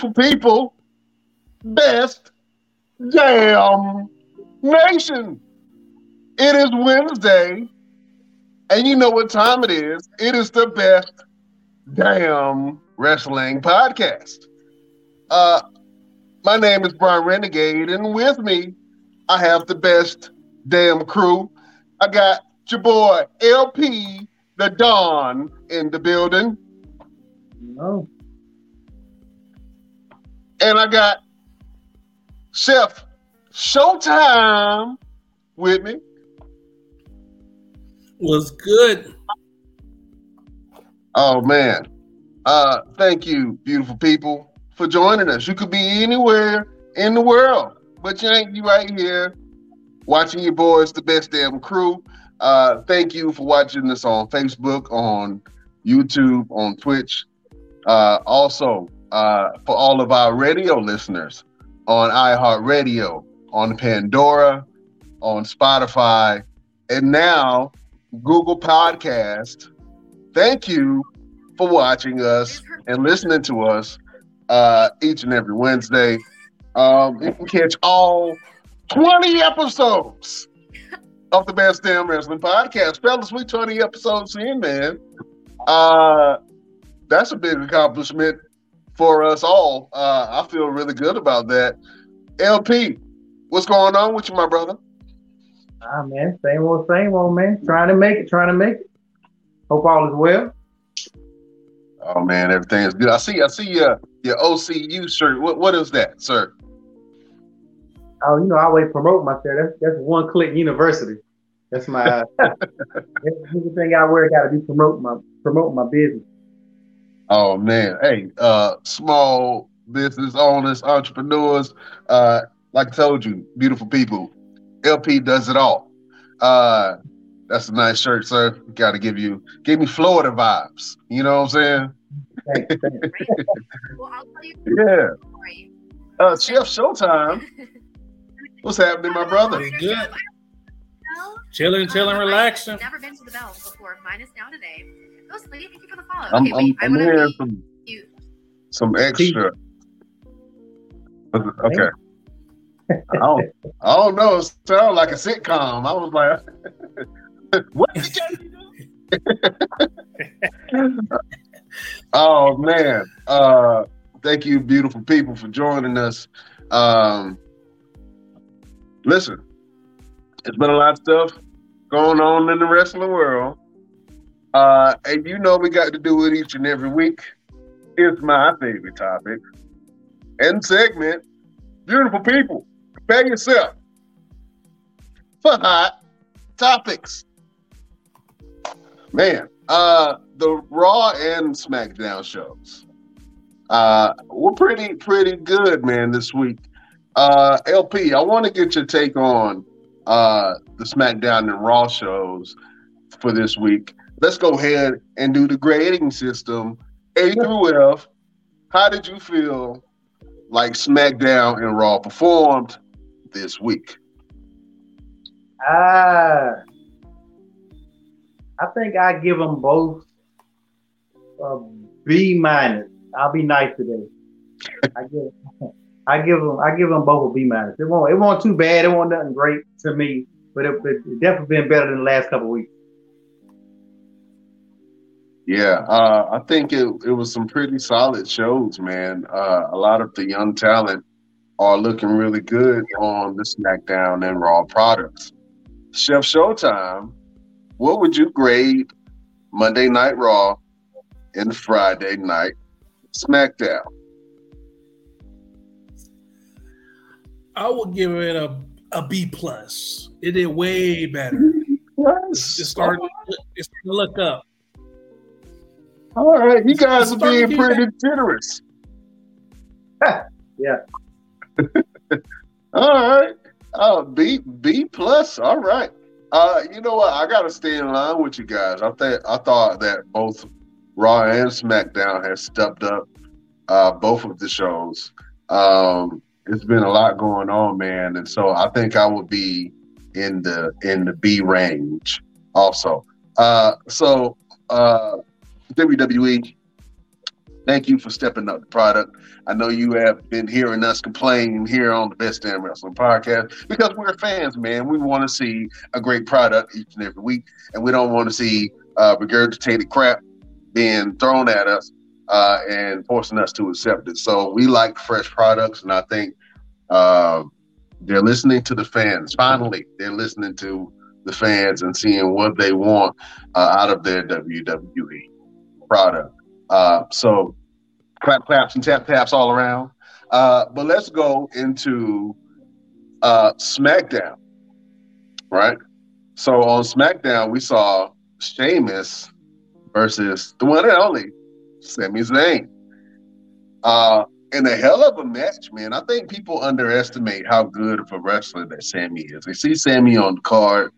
Beautiful people, best damn nation. It is Wednesday, and you know what time it is. It is the best damn wrestling podcast. Uh, my name is Brian Renegade, and with me, I have the best damn crew. I got your boy LP the Don in the building. No. And I got Chef Showtime with me. Was good. Oh man. Uh thank you, beautiful people, for joining us. You could be anywhere in the world, but you ain't you right here watching your boys, the best damn crew. Uh thank you for watching us on Facebook, on YouTube, on Twitch. Uh also uh for all of our radio listeners on iHeartRadio, on Pandora, on Spotify, and now Google Podcast. Thank you for watching us and listening to us uh, each and every Wednesday. Um, you can catch all 20 episodes of the Best Damn Wrestling Podcast. Fellas, we 20 episodes in, man. Uh, that's a big accomplishment for us all. Uh, I feel really good about that. LP, what's going on with you, my brother? Ah man, same old, same old man. Trying to make it, trying to make it. Hope all is well. Oh man, everything is good. I see. I see your your OCU shirt. What what is that, sir? Oh, you know, I always promote myself. That's that's one click university. That's my everything I wear. Got to be promote my promote my business. Oh man, hey, uh, small business owners, entrepreneurs. Uh, like I told you, beautiful people. LP does it all. Uh, that's a nice shirt, sir. Got to give you give me Florida vibes. You know what I'm saying? Thanks, thanks. well, I'll tell you. Yeah. Uh, Chef Showtime. What's happening, my brother? Good. Chilling, chilling, relaxing. Never been to the Bell before. Mine is now today. Slee, thank you for the follow. I'm okay, I'm, wait, I I'm want hearing some some extra. Okay. I don't, I don't know. It sounded like a sitcom. I was like, what did you do? oh man. Uh thank you, beautiful people, for joining us. Um listen, it's been a lot of stuff going on in the wrestling world. Uh and you know we got to do it each and every week. It's my favorite topic and segment. Beautiful people, prepare yourself for hot topics. Man, uh, the Raw and SmackDown shows uh, were pretty pretty good, man, this week. Uh, LP, I want to get your take on uh, the SmackDown and Raw shows for this week. Let's go ahead and do the grading system, A through F. How did you feel like SmackDown and Raw performed this week? Ah, I think I give them both a B minus. I'll be nice today. I give, I give them, I give them both a B minus. It won't, it wasn't too bad. It wasn't nothing great to me, but it, it definitely been better than the last couple of weeks. Yeah, uh, I think it, it was some pretty solid shows, man. Uh, a lot of the young talent are looking really good on the SmackDown and Raw products. Chef Showtime, what would you grade Monday Night Raw and Friday Night SmackDown? I would give it a, a B plus. It did way better. It started, it started to look up. All right, you guys are being pretty generous. Yeah. All right. Uh, B B plus. All right. Uh, you know what? I gotta stay in line with you guys. I think I thought that both Raw and SmackDown has stepped up uh, both of the shows. Um, it's been a lot going on, man, and so I think I would be in the in the B range also. Uh, so uh, WWE, thank you for stepping up the product. I know you have been hearing us complain here on the Best Damn Wrestling podcast because we're fans, man. We want to see a great product each and every week, and we don't want to see uh, regurgitated crap being thrown at us uh, and forcing us to accept it. So we like fresh products, and I think uh, they're listening to the fans. Finally, they're listening to the fans and seeing what they want uh, out of their WWE product. Uh, so clap claps and tap taps all around. Uh, but let's go into uh, SmackDown, right? So on SmackDown, we saw Sheamus versus the one and only Sami Zayn. Uh, in a hell of a match, man. I think people underestimate how good of a wrestler that Sami is. They see Sami on card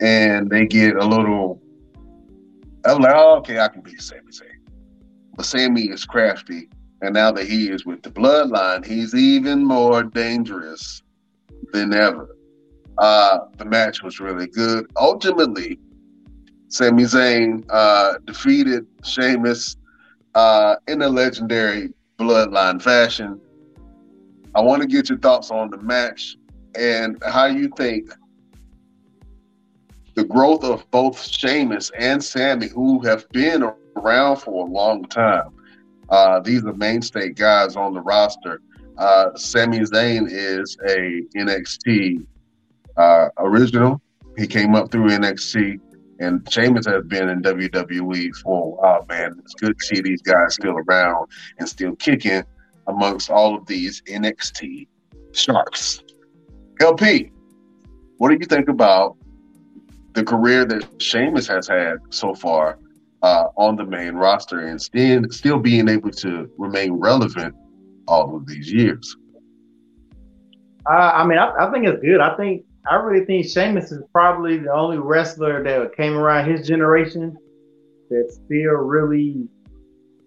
and they get a little. I'm like, oh, okay, I can beat Sami Zayn. But Sami is crafty, and now that he is with the bloodline, he's even more dangerous than ever. Uh, the match was really good. Ultimately, Sami Zayn uh, defeated Sheamus uh, in a legendary bloodline fashion. I want to get your thoughts on the match and how you think the growth of both Sheamus and Sami, who have been around for a long time. Uh, these are mainstay guys on the roster. Uh, Sami Zayn is a NXT uh, original. He came up through NXT, and Sheamus has been in WWE for a while, man. It's good to see these guys still around and still kicking amongst all of these NXT sharks. LP, what do you think about the career that Sheamus has had so far uh, on the main roster and still still being able to remain relevant all of these years. Uh, I mean, I, I, think it's good. I think I really think Sheamus is probably the only wrestler that came around his generation that still really.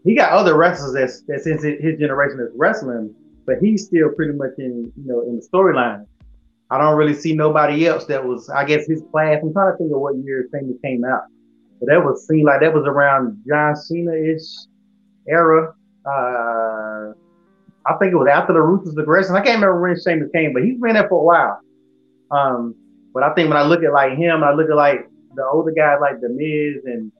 He got other wrestlers that's that's in his generation that's wrestling, but he's still pretty much in you know in the storyline. I don't really see nobody else that was, I guess, his class. I'm trying to think of what year Sheamus came out. But that was seemed like that was around John Cena ish era. Uh, I think it was after the Ruthless Aggression. I can't remember when Sheamus came, but he's been there for a while. Um, but I think when I look at like him, I look at like the older guys like the Miz and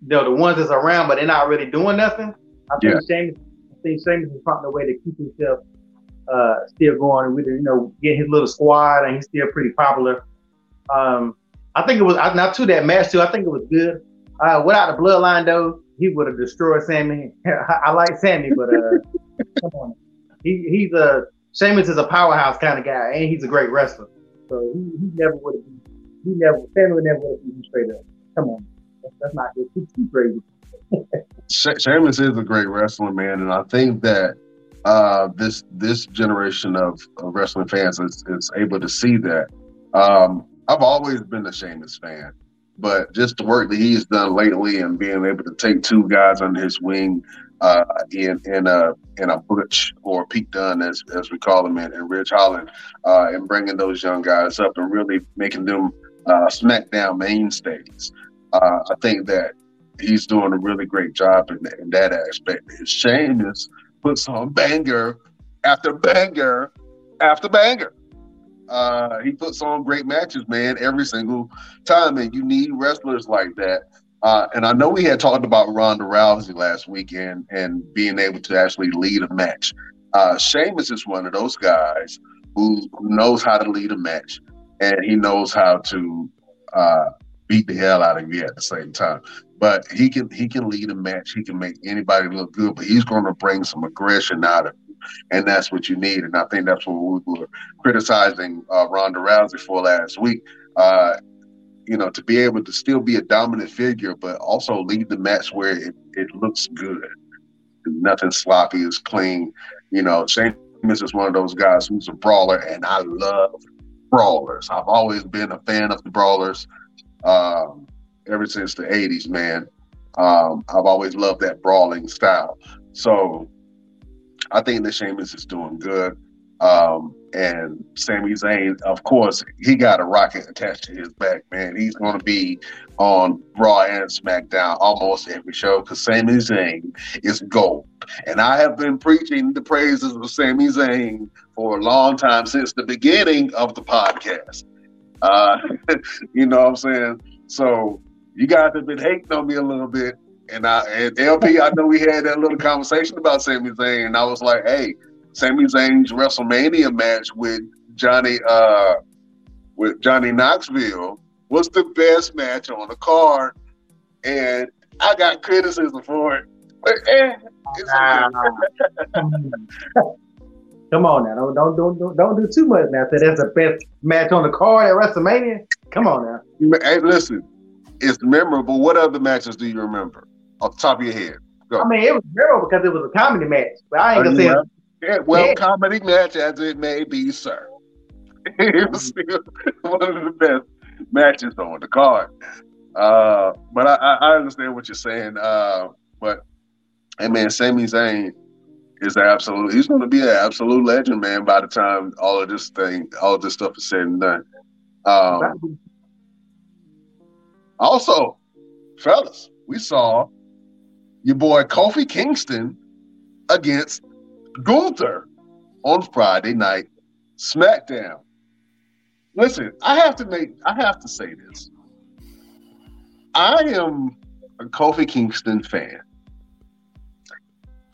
you know, the ones that's around, but they're not really doing nothing. I think yeah. Sheamus, I think Sheamus is finding a way to keep himself uh, still going with you know, get his little squad, and he's still pretty popular. Um, I think it was not to that match too. I think it was good. Uh, without the bloodline though, he would have destroyed Sami. I like Sami, but uh, come on, he, he's a Sheamus is a powerhouse kind of guy, and he's a great wrestler. So he, he never would have. He never Sami would never would have beaten straight up. Come on, that's, that's not good. He's too crazy. Sheamus is a great wrestler, man, and I think that uh, this this generation of, of wrestling fans is, is able to see that. Um, I've always been a Sheamus fan, but just the work that he's done lately and being able to take two guys under his wing uh, in in a in a Butch or Pete Dunne as as we call him, and, and Ridge Holland, uh, and bringing those young guys up and really making them uh, SmackDown mainstays. Uh, I think that he's doing a really great job in, in that aspect. His puts on banger after banger after banger. Uh, he puts on great matches, man, every single time, and you need wrestlers like that. Uh, and I know we had talked about Ronda Rousey last weekend and being able to actually lead a match. Uh, Sheamus is one of those guys who, knows how to lead a match, and he knows how to uh, beat the hell out of you at the same time. But he can he can lead a match. He can make anybody look good. But he's going to bring some aggression out of you, and that's what you need. And I think that's what we were criticizing uh, Ronda Rousey for last week. Uh, you know, to be able to still be a dominant figure, but also lead the match where it, it looks good. Nothing sloppy is clean. You know, Sheamus is one of those guys who's a brawler, and I love brawlers. I've always been a fan of the brawlers um, ever since the 80s, man. Um, I've always loved that brawling style. So I think that Sheamus is doing good. Um, and Sami Zayn, of course, he got a rocket attached to his back, man. He's going to be on Raw and SmackDown almost every show because Sami Zayn is gold. And I have been preaching the praises of Sami Zayn for a long time since the beginning of the podcast. Uh, you know what I'm saying? So you guys have been hating on me a little bit. And I and LP, I know we had that little conversation about Sami Zayn, and I was like, hey, Sami Zayn's WrestleMania match with Johnny uh with Johnny Knoxville was the best match on the card, and I got criticism for it. But, eh, nah. Come on now, don't don't don't don't do too much now. So that's the best match on the card at WrestleMania. Come on now. Hey, listen, it's memorable. What other matches do you remember off the top of your head? Go. I mean, it was memorable because it was a comedy match, but I ain't gonna say. Yeah, well, yeah. comedy match as it may be, sir. it was still one of the best matches on the card. Uh, but I, I, understand what you're saying. Uh, but hey, man, Sami Zayn is absolute. He's going to be an absolute legend, man. By the time all of this thing, all of this stuff is said and done. Um, also, fellas, we saw your boy Kofi Kingston against Gunther on Friday night SmackDown. Listen, I have to make I have to say this. I am a Kofi Kingston fan.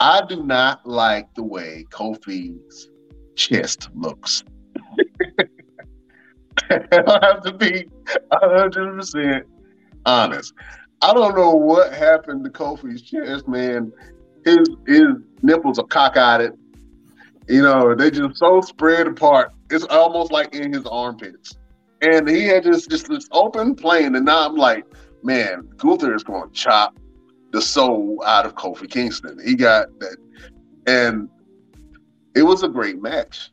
I do not like the way Kofi's chest looks. I have to be 100% honest. I don't know what happened to Kofi's chest, man. His his nipples are cockeyed. You know, they just so spread apart. It's almost like in his armpits. And he had just just this open plane, and now I'm like, man, Gunther is going to chop the soul out of Kofi Kingston. He got that, and it was a great match.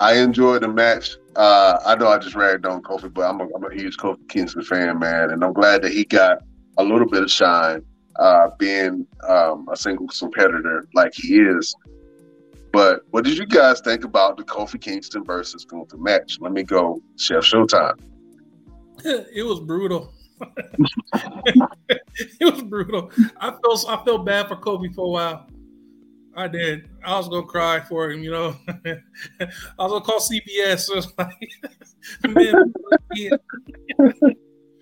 I enjoyed the match. Uh, I know I just ragged on Kofi, but I'm a, I'm a huge Kofi Kingston fan, man, and I'm glad that he got a little bit of shine, uh, being um, a single competitor like he is. But what did you guys think about the Kofi Kingston versus Gunther match? Let me go, Chef Showtime. It was brutal. it was brutal. I felt I felt bad for Kofi for a while. I did. I was gonna cry for him, you know. I was gonna call CBS. So like,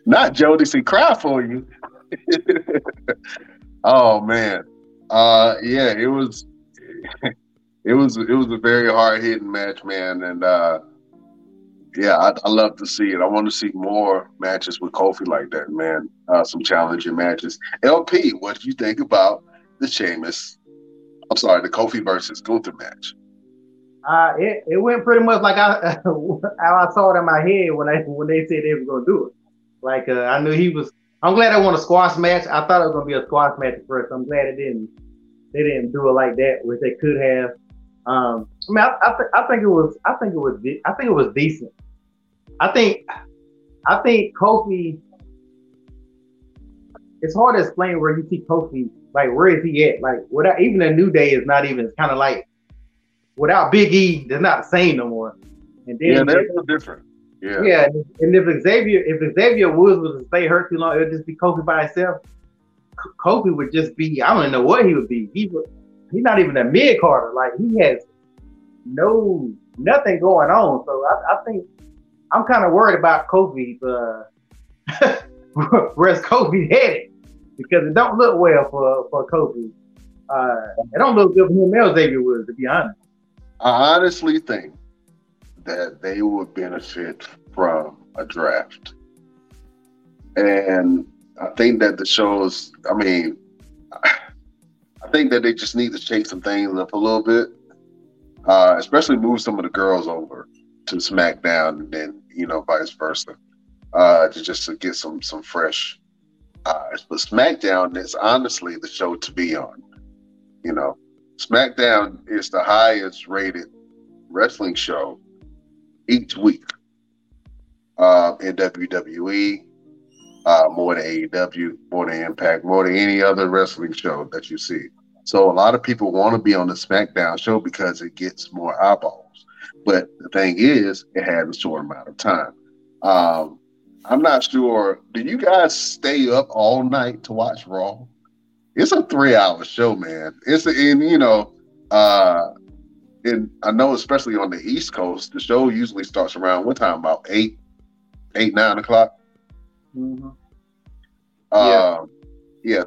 Not Jodeci cry for you. oh man, uh, yeah, it was, it was, it was a very hard hitting match, man, and uh, yeah, I, I, love to see it. I want to see more matches with Kofi like that, man. Uh, some challenging matches. LP, what do you think about the Sheamus? I'm sorry, the Kofi versus Gunther match. Uh, it, it went pretty much like I how I saw it in my head when I when they said they were gonna do it. Like uh, I knew he was. I'm glad I won a squash match. I thought it was gonna be a squash match at first. I'm glad it didn't. They didn't do it like that, which they could have. Um, I mean, I, I, th- I think it was. I think it was. De- I think it was decent. I think. I think Kofi. It's hard to explain where you see Kofi. Like, where is he at? Like, without even a New Day is not even. It's kind of like without Big E, they're not the same no more. And then yeah, they're different. Yeah. Yeah, and if Xavier if Xavier Woods was to stay hurt too long, it would just be Kofi by himself. Kofi would just be I don't even know what he would be. He would he's not even a mid carder. Like he has no nothing going on. So I, I think I'm kind of worried about Kofi's uh where's Kofi headed because it don't look well for for Kofi. Uh, it don't look good for him or Xavier Woods to be honest. I honestly think that they would benefit from a draft. And I think that the shows, I mean, I think that they just need to shake some things up a little bit, uh, especially move some of the girls over to SmackDown and then, you know, vice versa, uh, to just to get some some fresh But SmackDown is honestly the show to be on. You know, SmackDown is the highest rated wrestling show each week uh, in WWE, uh, more than AEW, more than Impact, more than any other wrestling show that you see. So a lot of people want to be on the SmackDown show because it gets more eyeballs. But the thing is, it has a short amount of time. Um, I'm not sure. Do you guys stay up all night to watch Raw? It's a three hour show, man. It's a, and you know, uh, and I know especially on the East Coast, the show usually starts around what time? About eight, eight, nine o'clock. Mhm. Uh, yeah,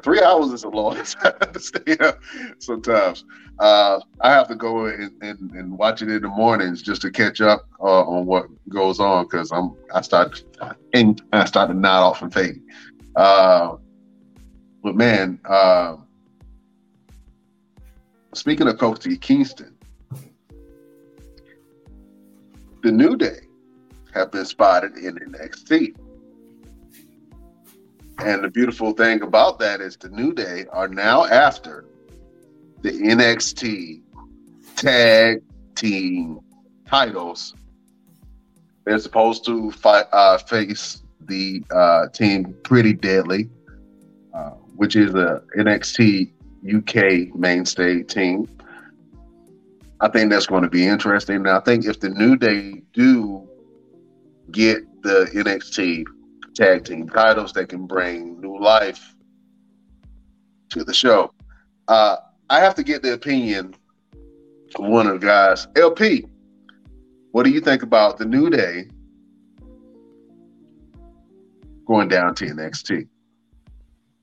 three hours is a long time to stay up sometimes. Uh, I have to go and, and, and watch it in the mornings just to catch up uh, on what goes on because I'm I start and I start to nod off and fade. Uh, but man, uh, speaking of Kofi Kingston, the New Day have been spotted in NXT. And the beautiful thing about that is the New Day are now after the NXT tag team titles. They're supposed to fight, uh, face the uh, team Pretty Deadly, uh, which is a NXT UK mainstay team. I think that's going to be interesting. And I think if the New Day do get the NXT tag team titles, that can bring new life to the show. Uh, I have to get the opinion of one of the guys. LP, what do you think about the New Day going down to NXT?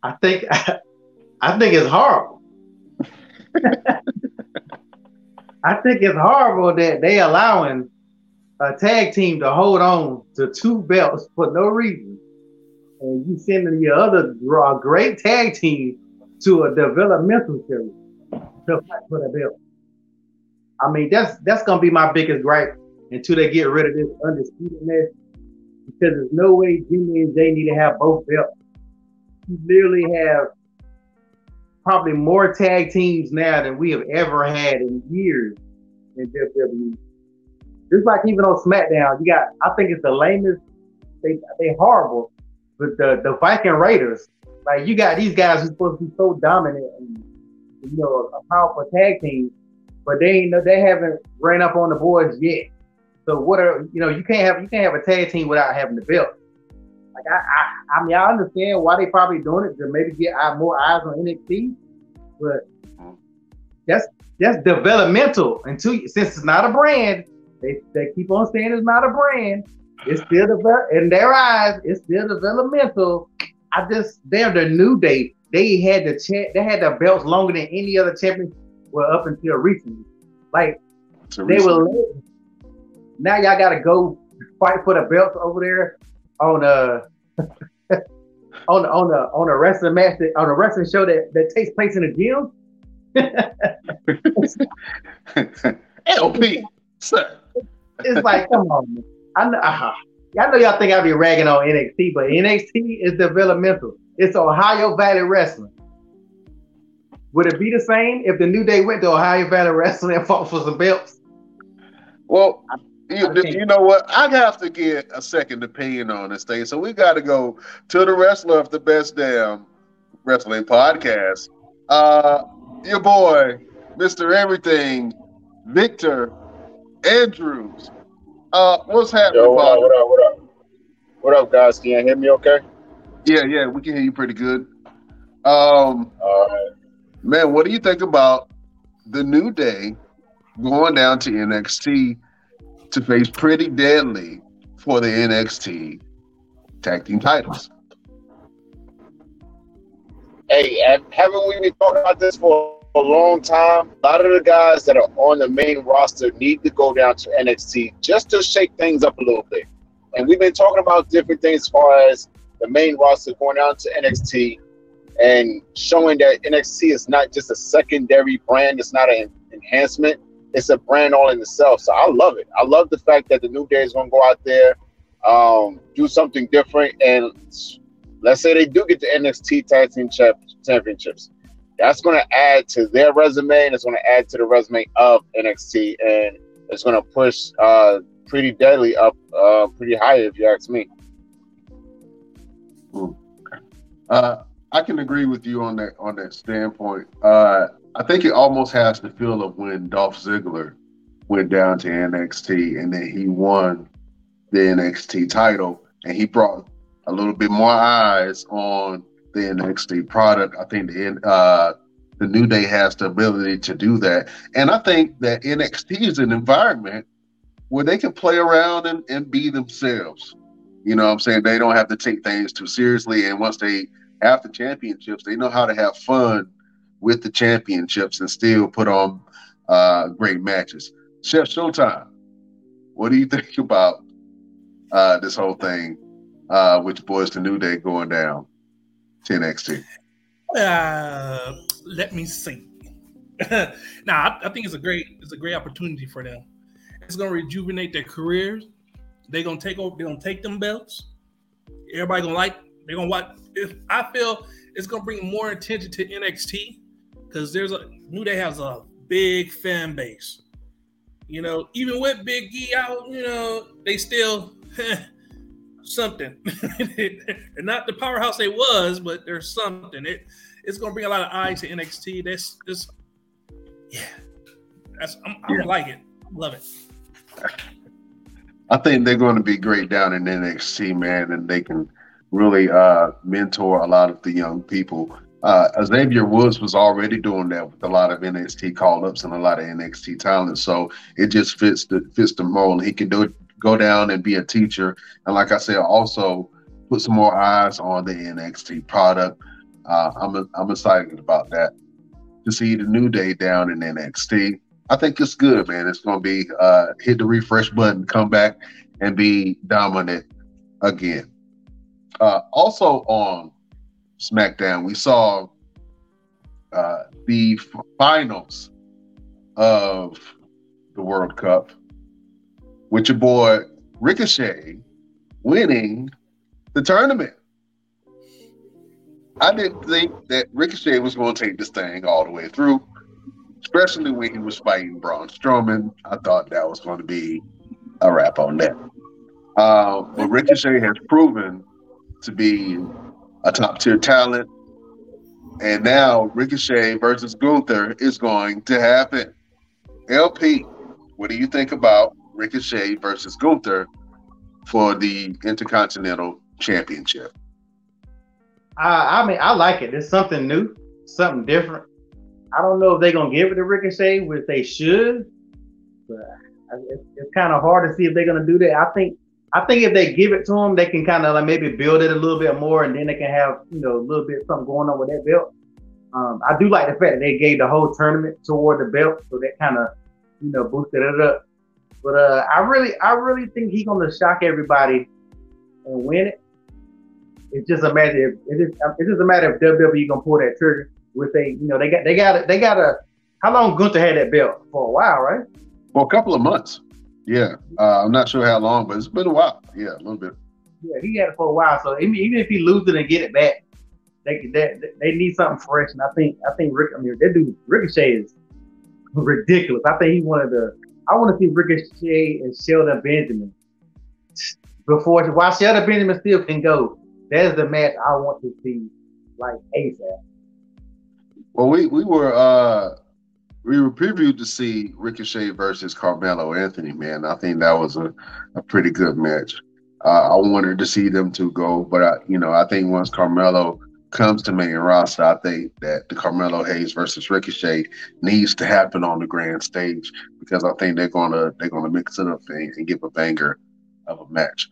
I think I think it's horrible. I think it's horrible that they allowing a tag team to hold on to two belts for no reason, and you sending your other great tag team to a developmental series to fight for the belt. I mean, that's that's gonna be my biggest gripe until they get rid of this undisputed mess, because there's no way Jimmy and Jey need to have both belts. You literally have probably more tag teams now than we have ever had in years in WWE. Just like even on SmackDown, you got I think it's the lamest. They they horrible, but the the Viking Raiders, like you got these guys who's supposed to be so dominant and you know a powerful tag team, but they ain't they haven't ran up on the boards yet. So what are you know you can't have you can't have a tag team without having the belt. Like I, I, I mean, I understand why they probably doing it to maybe get more eyes on NXT, but mm-hmm. that's that's developmental. Until since it's not a brand, they, they keep on saying it's not a brand. It's still develop in their eyes. It's still developmental. I just they're the new day. They had the cha- they had the belts longer than any other champion. Well, up until recently, like they were. late. Now y'all got to go fight for the belts over there on uh on the on the on a wrestling match that, on a wrestling show that, that takes place in a gym. LP, sir. It's like, come on, man. I know, uh, I know y'all think I be ragging on NXT, but NXT is developmental. It's Ohio Valley Wrestling. Would it be the same if the New Day went to Ohio Valley Wrestling and fought for some belts? Well, you, you know what? I have to get a second opinion on this thing. So we got to go to the wrestler of the best damn wrestling podcast. Uh, your boy, Mr. Everything, Victor Andrews. Uh, what's happening, Yo, what up, what up, what up? What up, guys? Can you hear me okay? Yeah, yeah, we can hear you pretty good. Um, All right. man, what do you think about the New Day going down to NXT to face Pretty Deadly for the NXT tag team titles? Hey, have- haven't we been talking about this for a long time? A lot of the guys that are on the main roster need to go down to NXT just to shake things up a little bit. And we've been talking about different things as far as the main roster going down to NXT and showing that NXT is not just a secondary brand, it's not an enhancement, it's a brand all in itself. So I love it. I love the fact that the New Day is going to go out there, um, do something different, and let's say they do get the NXT Tag Team Championships. That's going to add to their resume, and it's going to add to the resume of NXT, and it's going to push uh, Pretty Deadly up uh, pretty high, if you ask me. Uh, I can agree with you on that on that standpoint. Uh, I think it almost has the feel of when Dolph Ziggler went down to NXT, and then he won the NXT title, and he brought a little bit more eyes on the NXT product. I think the uh, the New Day has the ability to do that, and I think that NXT is an environment where they can play around and, and be themselves. You know what I'm saying? They don't have to take things too seriously. And once they have the championships, they know how to have fun with the championships and still put on uh, great matches. Chef Showtime, what do you think about uh, this whole thing uh, with the boys to New Day going down NXT? Uh, let me see. now, I, I think it's a great it's a great opportunity for them. It's to rejuvenate their careers. They're to take over. They're to take them belts. Everybody to like. They're to watch. If I feel it's to bring more attention to NXT because there's a New Day has a big fan base. You know, even with Big E out, you know, they still something. they're not the powerhouse they was, but there's something. It it's gonna bring a lot of eyes to NXT. That's just yeah. That's I'm, I yeah. like it. Love it. I think they're going to be great down in NXT, man, and they can really uh, mentor a lot of the young people. Uh, Xavier Woods was already doing that with a lot of NXT call ups and a lot of NXT talent, so it just fits the fits the mold. He can do it, go down and be a teacher, and like I said, also put some more eyes on the NXT product. Uh, I'm I'm excited about that to see the new day down in NXT. I think it's good, man. It's going to be uh, hit the refresh button, come back, and be dominant again. Uh, also on SmackDown, we saw uh, the finals of the World Cup with your boy Ricochet winning the tournament. I didn't think that Ricochet was going to take this thing all the way through especially when he was fighting Braun Strowman. I thought that was going to be a wrap on that. Uh, but Ricochet has proven to be a top tier talent. And now Ricochet versus Gunther is going to happen. LP, what do you think about Ricochet versus Gunther for the Intercontinental Championship? I, I mean, I like it. It's something new, something different. I don't know if they're gonna give it to Ricochet, which they should, but it's, it's kind of hard to see if they're gonna do that. I think I think if they give it to him, they can kind of like maybe build it a little bit more, and then they can have you know a little bit something going on with that belt. Um, I do like the fact that they gave the whole tournament toward the belt, so that kind of you know boosted it up. But uh, I really, I really think he's gonna shock everybody and win it. It's just a matter. Of, it is, it's just a matter of WWE gonna pull that trigger with a, you know, they got they got they got a. How long Gunther had that belt for a while, right? For a couple of months. Yeah, uh, I'm not sure how long, but it's been a while. Yeah, a little bit. Yeah, he had it for a while. So even if he loses it and get it back, they, they they need something fresh. And I think I think Rick. I mean, that dude Ricochet is ridiculous. I think he's one of to. I want to see Ricochet and Shelton Benjamin before while Shelton Benjamin still can go. That is the match I want to see like ASAP. Well, we we were uh we were previewed to see Ricochet versus Carmelo Anthony. Man, I think that was a, a pretty good match. Uh, I wanted to see them two go, but I, you know, I think once Carmelo comes to main roster, I think that the Carmelo Hayes versus Ricochet needs to happen on the grand stage because I think they're gonna they're gonna mix it up and, and give a banger of a match.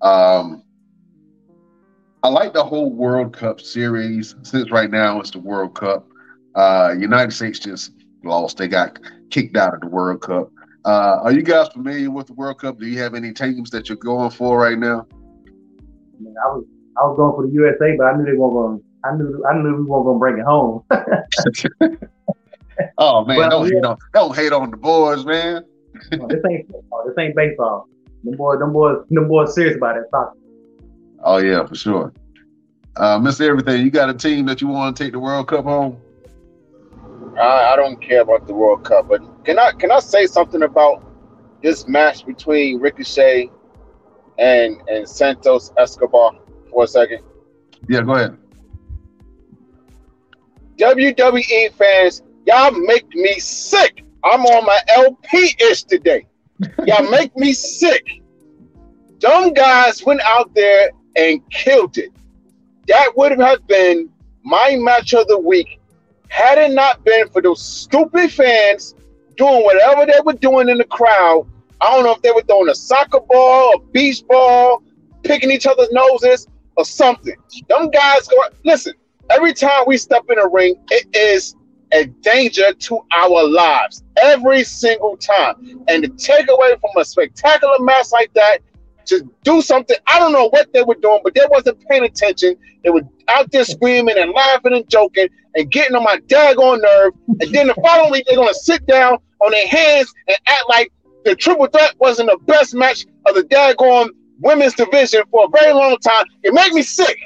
Um, I like the whole World Cup series since right now it's the World Cup. Uh, United States just lost. They got kicked out of the World Cup. Uh, are you guys familiar with the World Cup? Do you have any teams that you're going for right now? I, mean, I was I was going for the USA, but I knew they weren't going. I knew I knew we weren't going to bring it home. oh man, but, don't yeah. hate on don't hate on the boys, man. no, this ain't football. This ain't baseball. Them boys, them boys, them boys serious about it. Soccer. Oh yeah, for sure. Uh, Mr. Everything, you got a team that you want to take the World Cup home? I, I don't care about the World Cup, but can I can I say something about this match between Ricochet and and Santos Escobar for a second? Yeah, go ahead. WWE fans, y'all make me sick I'm on my LP ish today. Y'all make me sick. Dumb guys went out there and killed it. That would have been my match of the week had it not been for those stupid fans doing whatever they were doing in the crowd. I don't know if they were throwing a soccer ball, a beach ball, picking each other's noses, or something. Them guys go. Listen, every time we step in a ring, it is a danger to our lives every single time. And to take away from a spectacular match like that, to do something, I don't know what they were doing, but they wasn't paying attention. They were out there screaming and laughing and joking and getting on my daggone nerve. And then the following week, they're gonna sit down on their hands and act like the triple threat wasn't the best match of the daggone women's division for a very long time. It made me sick.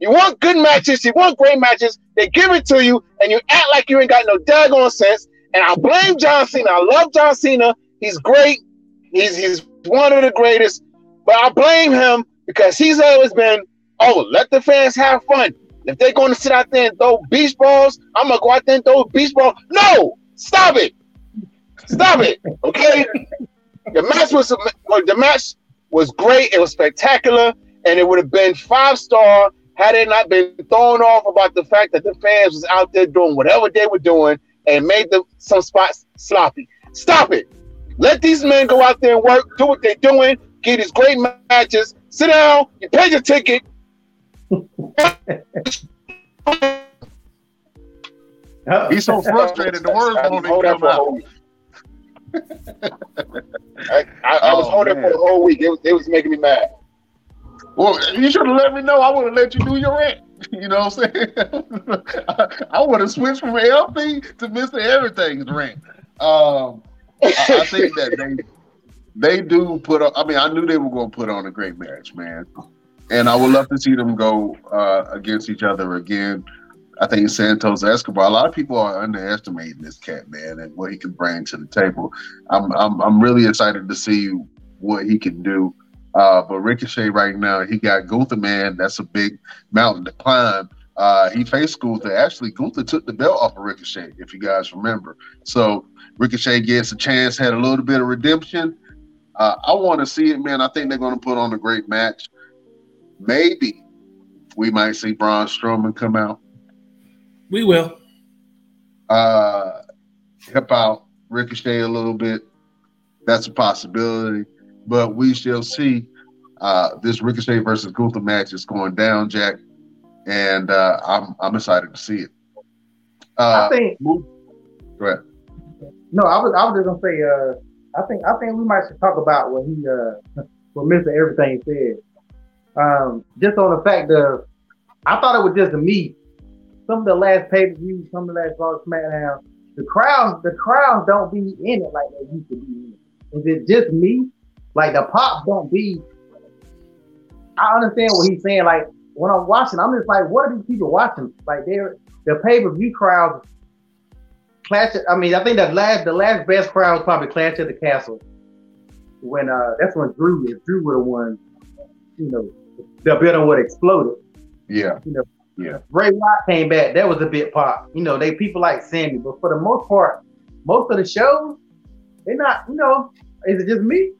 You want good matches, you want great matches, they give it to you, and you act like you ain't got no daggone sense. And I blame John Cena. I love John Cena. He's great. He's he's one of the greatest. But I blame him because he's always been, oh, let the fans have fun. If they're going to sit out there and throw beach balls, I'm gonna go out there and throw beach ball. No, stop it, stop it. Okay, the match was the match was great. It was spectacular, and it would have been five star had it not been thrown off about the fact that the fans was out there doing whatever they were doing and made the some spots sloppy. Stop it. Let these men go out there and work, do what they're doing, get these great matches. Sit down, you paid your ticket. He's so frustrated. The words won't even come out. I, I, I, was oh, holding man. for the whole week. It was, it was making me mad. Well, you should have let me know. I would have let you do your rant. You know what I'm saying? I, I would have switched from LP to Mr. Everything's rant. Um, I, I, think that they they do put on. I mean, I knew they were going to put on a great match, man. And I would love to see them go uh, against each other again. I think Santos Escobar. A lot of people are underestimating this cat, man, and what he can bring to the table. I'm I'm, I'm really excited to see what he can do. Uh, but Ricochet right now, he got Gunther, man. That's a big mountain to climb. Uh, he faced Gunther. Actually, Gunther took the belt off of Ricochet, if you guys remember. So Ricochet gets a chance, had a little bit of redemption. Uh, I want to see it, man. I think they're going to put on a great match. Maybe we might see Braun Strowman come out. We will. Uh, help out Ricochet a little bit. That's a possibility but we shall see. Uh, this Ricochet versus Gunther match is going down, Jack, and uh, I'm I'm excited to see it. Uh, I think. Go ahead. No, I was I was just gonna say. Uh, I think I think we might should talk about what he uh what Mister Everything said. Um, just on the fact of, I thought it was just me. Some of the last pay per views, some of the last Raw SmackDown, the crowds the crowds don't be in it like they used to be in it. Is it just me, like the pop don't be. I understand what he's saying. Like when I'm watching, I'm just like, what are these people watching? Like they're the pay per view crowd. Clash. I mean, I think the last the last best crowd was probably Clash at the Castle. When uh, that's when Drew if Drew would have won, you know, the building would have exploded. Yeah. You know. Yeah. Bray Wyatt came back. That was a bit pop. You know, they people like Sami, but for the most part, most of the shows, they're not. You know, is it just me?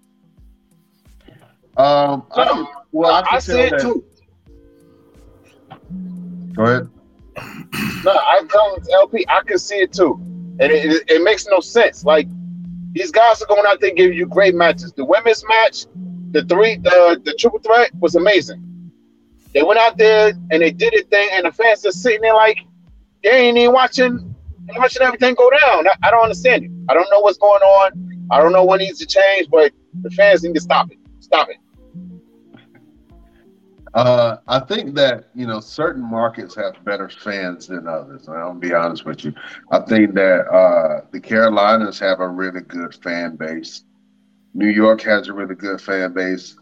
Um, I, well, I, I said that. too. Go ahead. No, I tell LP, I can see it too, and it, it, it, makes no sense. Like these guys are going out there giving you great matches. The women's match, the three, the the triple threat was amazing. They went out there and they did a thing, and the fans are sitting there like they ain't even watching, watching everything go down. I, I don't understand it. I don't know what's going on. I don't know what needs to change, but the fans need to stop it. Stop it. Uh, I think that you know certain markets have better fans than others. I'll be honest with you. I think that uh, the Carolinas have a really good fan base. New York has a really good fan base.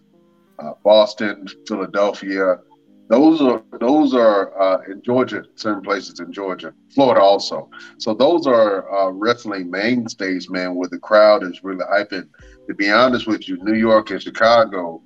Uh, Boston, Philadelphia, those are those are uh, in Georgia. Certain places in Georgia, Florida also. So those are uh, wrestling mainstays, man. Where the crowd is really hyping. To be honest with you, New York and Chicago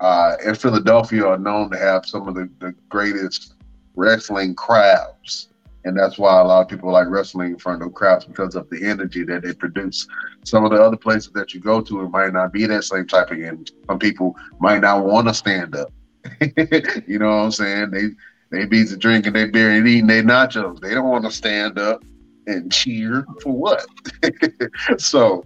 uh, and Philadelphia are known to have some of the, the greatest wrestling crowds. and that's why a lot of people like wrestling in front of crowds because of the energy that they produce. Some of the other places that you go to, it might not be that same type of energy. Some people might not want to stand up. you know what I'm saying? They they be drinking they beer and eating their nachos. They don't want to stand up and cheer for what? so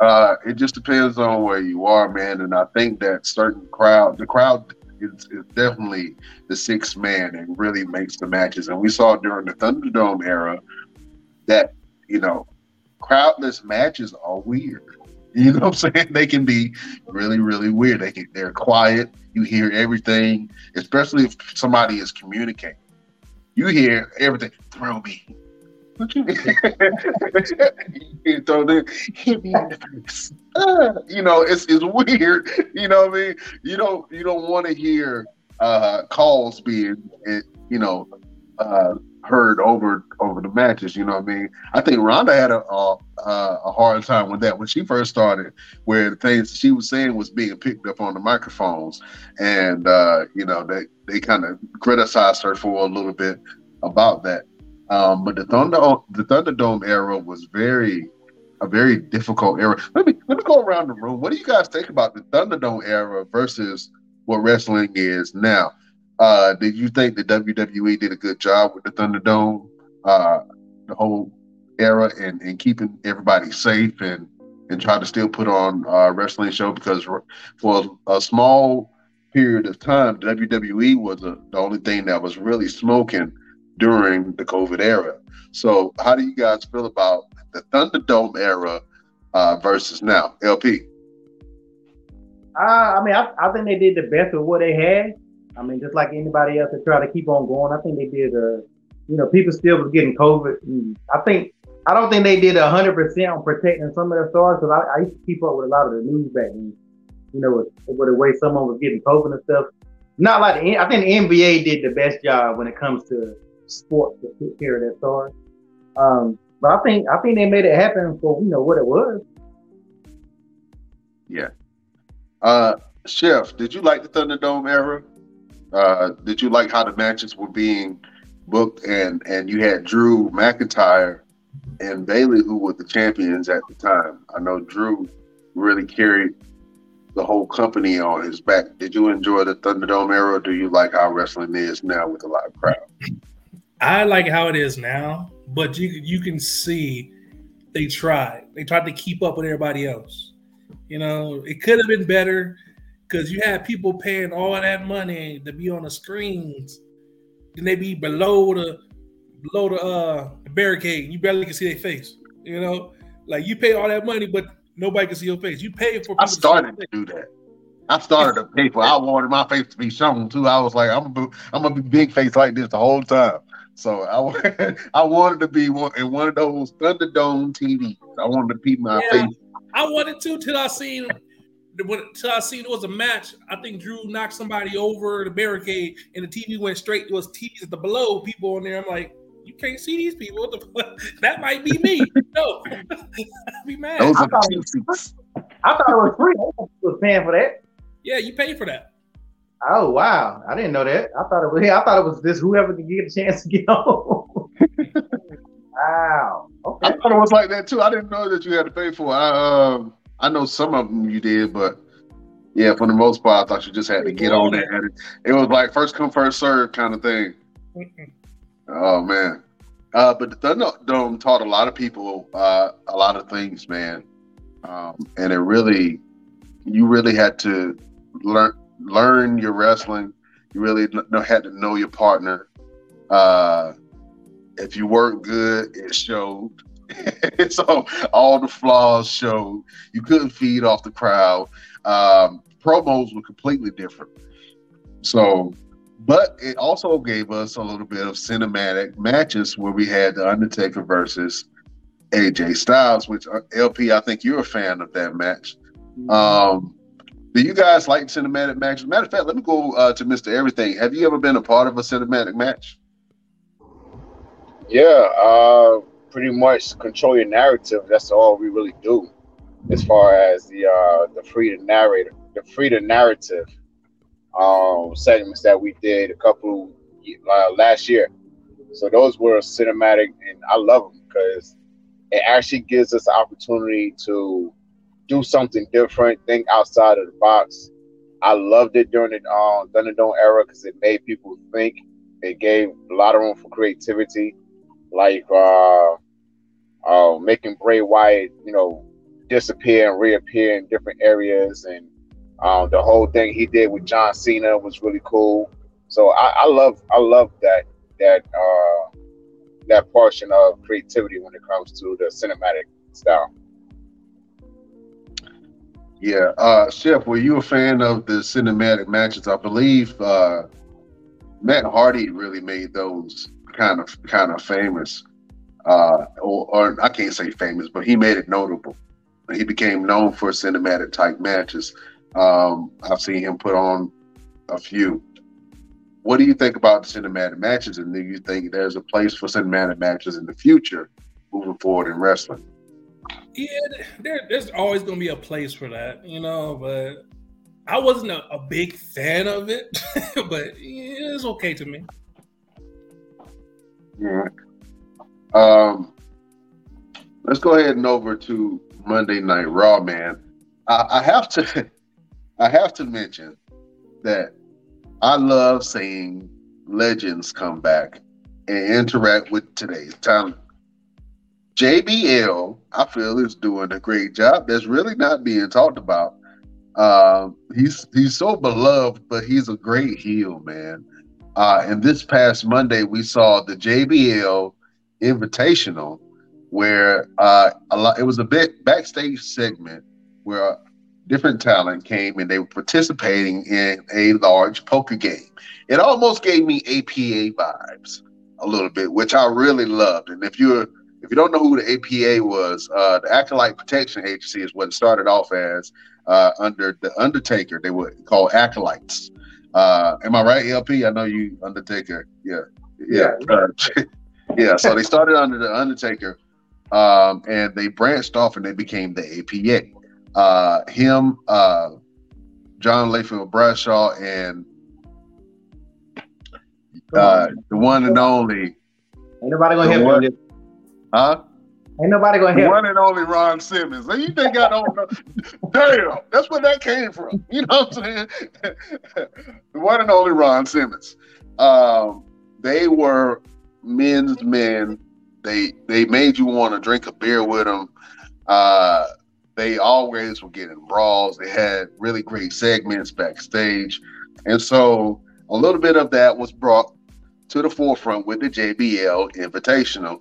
uh, it just depends on where you are, man. And I think that certain crowd, the crowd is, is definitely the sixth man and really makes the matches. And we saw during the Thunderdome era that, you know, crowdless matches are weird. You know what I'm saying? They can be really, really weird. They can, they're quiet. You hear everything, especially if somebody is communicating. You hear everything. Throw me. What you you throw the hit me in the face. Ah, you know, it's it's weird. You know what I mean? You don't you don't want to hear uh calls being eh, you know uh heard over over the matches. You know what I mean? I think Ronda had a a, a hard time with that when she first started, where the things she was saying was being picked up on the microphones, and uh, you know they they kind of criticized her for a little bit about that. Um, but the Thunder the Thunderdome era was very a very difficult era. Let me let me go around the room. What do you guys think about the Thunderdome era versus what wrestling is now? Uh, did you think the WWE did a good job with the Thunderdome, uh, the whole era, and, and keeping everybody safe and and try to still put on a wrestling show? Because for a small period of time, WWE was a, the only thing that was really smoking during the COVID era. So, how do you guys feel about the Thunderdome era uh, versus now? LP. Uh, I mean, I, I think they did the best of what they had. I mean, just like anybody else that try to keep on going, I think they did. a, you know, people still was getting COVID. I think I don't think they did hundred percent on protecting some of their stars because I, I, used to keep up with a lot of the news back then. You know, with, with the way someone was getting COVID and stuff. Not like the, I think the NBA did the best job when it comes to sports to take care of their stars. Um, but I think I think they made it happen for you know what it was. Yeah. Uh, Chef, did you like the Thunderdome era? Uh, did you like how the matches were being booked and and you had Drew McIntyre and Bayley who were the champions at the time? I know Drew really carried the whole company on his back. Did you enjoy the Thunderdome era? Or do you like how wrestling is now with a live crowd? I like how it is now, but you you can see they tried. They tried to keep up with everybody else. You know, it could have been better because you had people paying all that money to be on the screens, and they be below the below the uh the barricade, you barely can see their face. You know, like you pay all that money, but nobody can see your face. You pay for. I started to, to do that. I started to pay for. I wanted my face to be shown too. I was like, I'm gonna, be, I'm gonna be big face like this the whole time. So I, I wanted to be one in one of those Thunderdome TVs. I wanted to be my yeah, face. I wanted to till I seen when till I seen it was a match. I think Drew knocked somebody over the barricade, and the TV went straight. It was TVs at the below people on there. I'm like, you can't see these people. What the That might be me. no, I'd be mad. Those I, thought was, I thought it was free. I was paying for that. Yeah, you pay for that. Oh wow, I didn't know that. I thought it was. I thought it was this whoever could get a chance to get on. wow. Okay. I thought it was like that too. I didn't know that you had to pay for it. I, um, I know some of them you did, but yeah, for the most part, I thought you just had to get on there. It, it was like first come first serve kind of thing. oh man. Uh, but the Thunderdome taught a lot of people uh, a lot of things, man. Um, and it really, you really had to learn learn your wrestling. You really know, had to know your partner. Uh, if you weren't good, it showed. so all the flaws showed. You couldn't feed off the crowd. Um, promos were completely different. So, but it also gave us a little bit of cinematic matches where we had the Undertaker versus AJ Styles, which uh, LP, I think you're a fan of that match. Mm-hmm. Um, do you guys like cinematic matches? Matter of fact, let me go uh, to Mr. Everything. Have you ever been a part of a cinematic match? Yeah, uh, pretty much control your narrative. That's all we really do, as far as the uh, the free to narrator, the free to narrative um, segments that we did a couple uh, last year. So those were cinematic, and I love them because it actually gives us opportunity to do something different, think outside of the box. I loved it during the um, Thunderdome era because it made people think. It gave a lot of room for creativity, like uh, uh, making Bray Wyatt, you know, disappear and reappear in different areas, and um, the whole thing he did with John Cena was really cool. So I, I love, I love that that uh, that portion of creativity when it comes to the cinematic style. Yeah, uh, Chef, were you a fan of the cinematic matches? I believe uh, Matt Hardy really made those kind of kind of famous, uh, or, or I can't say famous, but he made it notable. He became known for cinematic type matches. Um, I've seen him put on a few. What do you think about the cinematic matches, and do you think there's a place for cinematic matches in the future, moving forward in wrestling? Yeah, there, there's always going to be a place for that, you know. But I wasn't a, a big fan of it, but it's okay to me. Yeah. Um, let's go ahead and over to Monday Night Raw, man. I, I have to, I have to mention that I love seeing legends come back and interact with today's talent. JBL, I feel, is doing a great job. That's really not being talked about. Um, he's he's so beloved, but he's a great heel, man. Uh, and this past Monday, we saw the JBL Invitational, where uh, a lot. It was a bit backstage segment where different talent came and they were participating in a large poker game. It almost gave me APA vibes a little bit, which I really loved. And if you're if you don't know who the APA was, uh, the Acolyte Protection Agency is what it started off as uh, under the Undertaker. They were called acolytes. Uh, am I right, LP? I know you Undertaker. Yeah, yeah, uh, yeah. So they started under the Undertaker, um, and they branched off and they became the APA. Uh, him, uh, John Layfield Bradshaw, and uh, the one and only. Ain't nobody gonna help one, you. Huh? Ain't nobody gonna help. one and only Ron Simmons. You think I don't know? Damn, that's where that came from. You know what I'm saying? the one and only Ron Simmons. Um, they were men's men. They they made you want to drink a beer with them. Uh, they always were getting brawls. They had really great segments backstage, and so a little bit of that was brought to the forefront with the JBL Invitational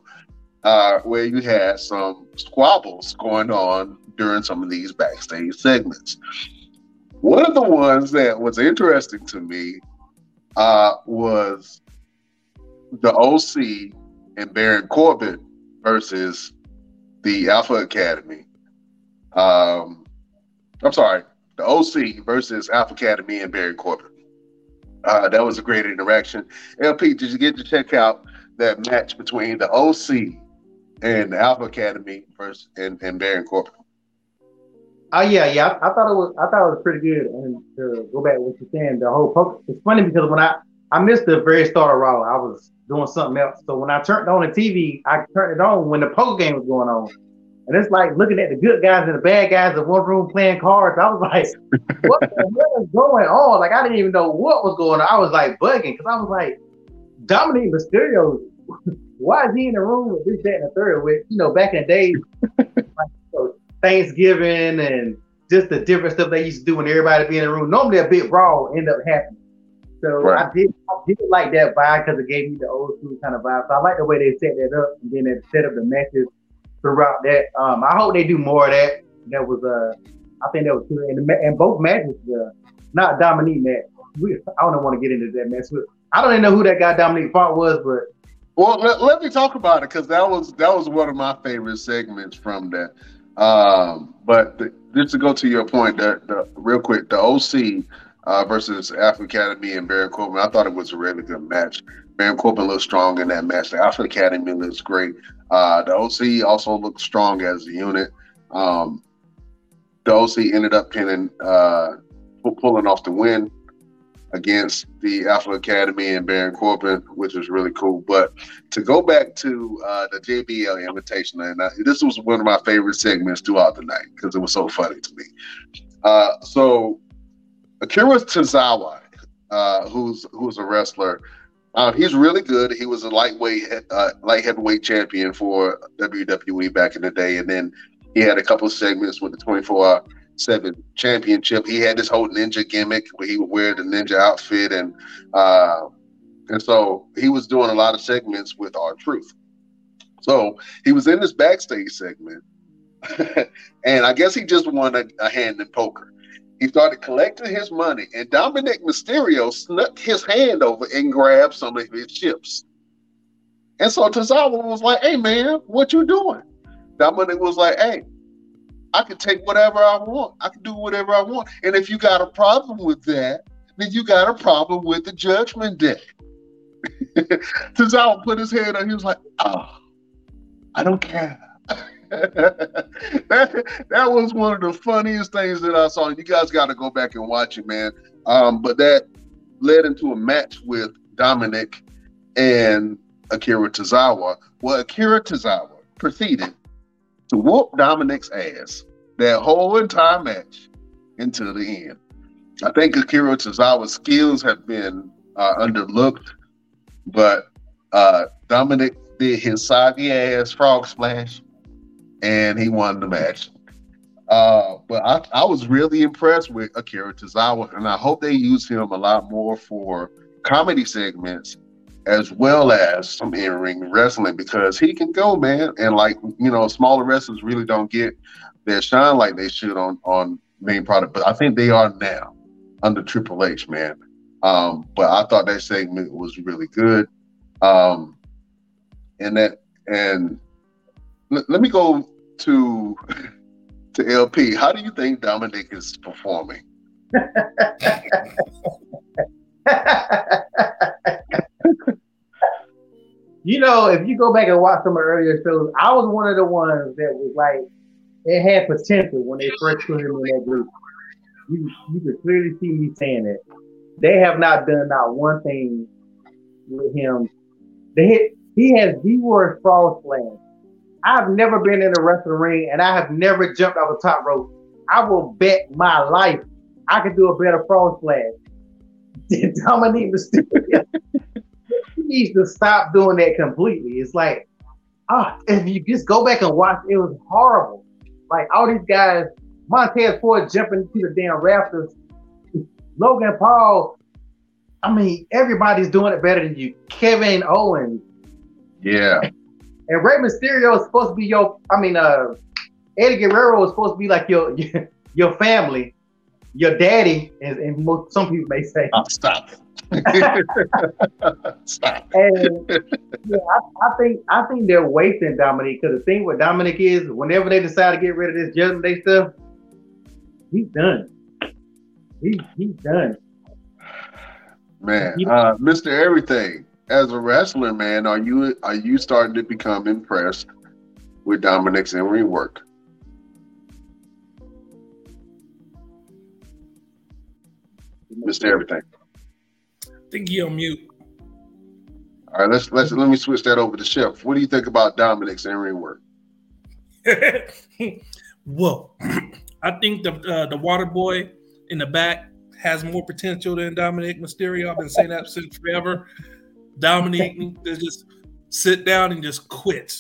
uh, where you had some squabbles going on during some of these backstage segments. One of the ones that was interesting to me uh, was the OC and Baron Corbin versus the Alpha Academy. Um, I'm sorry, the OC versus Alpha Academy and Baron Corbin. Uh, that was a great interaction. LP, did you get to check out that match between the OC and the Alpha Academy versus and, and Baron Corbin? Oh yeah, yeah. I, I thought it was. I thought it was pretty good. And to go back to what you're saying, the whole poker. It's funny because when I I missed the very start of Raw, I was doing something else. So when I turned on the TV, I turned it on when the poker game was going on. And it's like looking at the good guys and the bad guys in one room playing cards. I was like, what the hell is going on? Like I didn't even know what was going on. I was like bugging because I was like, Dominik Mysterio, why is he in the room with this, that, and the third? With you know, back in the days, like, you know, Thanksgiving and just the different stuff they used to do when everybody be in the room. Normally a big brawl end up happening. So Right. I did I did like that vibe because it gave me the old school kind of vibe. So I like the way they set that up and then they set up the matches throughout that. Um, I hope they do more of that. That was uh, I think that was good. And, the, and both matches, uh, not Dominique match. We, I don't want to get into that match. I don't even know who that guy Dominique Font was, but Well, let, let me talk about it because that was that was one of my favorite segments from that. Um, but the, just to go to your point, the, the real quick, the OC uh, versus Alpha Academy and Baron Corbin, I thought it was a really good match. Baron Corbin looked strong in that match. The Alpha Academy looks great. Uh, the OC also looked strong as a unit. Um, the OC ended up pinning, uh, pulling off the win. against the Alpha Academy and Baron Corbin, which was really cool. But to go back to uh, the JBL invitation, and I, this was one of my favorite segments throughout the night because it was so funny to me. Uh, so Akira Tozawa, uh, who's who's a wrestler, uh, he's really good. He was a lightweight, uh, light heavyweight champion for WWE back in the day, and then he had a couple segments with the 24 seven championship. He had this whole ninja gimmick where he would wear the ninja outfit, and uh, and so he was doing a lot of segments with R-Truth. So he was in this backstage segment, and I guess he just won a, a hand in poker. He started collecting his money, and Dominik Mysterio snuck his hand over and grabbed some of his chips. And so Tozawa was like, "Hey man, what you doing?" Dominik was like, "Hey, I can take whatever I want. I can do whatever I want. And if you got a problem with that, then you got a problem with the judgment day. Tozawa put his hand on, he was like, oh, I don't care. that, that was one of the funniest things that I saw. You guys got to go back and watch it, man. Um, but that led into a match with Dominik and Akira Tozawa. Well, Akira Tozawa proceeded to whoop Dominik's ass that whole entire match until the end. I think Akira Tozawa's skills have been uh, underlooked, but uh, Dominik did his soggy ass frog splash, and he won the match. Uh, but I, I was really impressed with Akira Tozawa, and I hope they use him a lot more for comedy segments as well as some in-ring wrestling because he can go, man. And like you know, smaller wrestlers really don't get their shine like they should on on main product, but I think they are now under Triple H, man. Um, but I thought that segment was really good. Um, and that and let me go to to LP. How do you think Dominik is performing? you know, if you go back and watch some of the earlier shows, I was one of the ones that was like, it had potential when they first put him in that group. You you could clearly see me saying that. They have not done not one thing with him. They hit, he has the worst frog slam. I've never been in a wrestling ring and I have never jumped off a top rope. I will bet my life I could do a better frog splash than Dominik Mysterio needs to stop doing that completely. It's like, ah, if you just go back and watch, it was horrible. Like all these guys, Montez Ford jumping to the damn rafters, Logan Paul. I mean, everybody's doing it better than you. Kevin Owens. Yeah. And Rey Mysterio is supposed to be your, I mean, uh, Eddie Guerrero is supposed to be like your your family, your daddy, and, and most, some people may say. Oh, stop. Stop. And yeah, I, I, think I think they're wasting Dominik because the thing with Dominik is whenever they decide to get rid of this Judgment Day stuff, he's done. He's he's done. Man, uh, Mr. Everything, as a wrestler, man, are you are you starting to become impressed with Dominik's in ring work? Mr. Everything. I think he on mute. All right, let's let's let me switch that over to Chef. What do you think about Dominik's in ring work? well, I think the uh, the water boy in the back has more potential than Dominik Mysterio. I've been saying that since forever. Dominik needs to just sit down and just quit.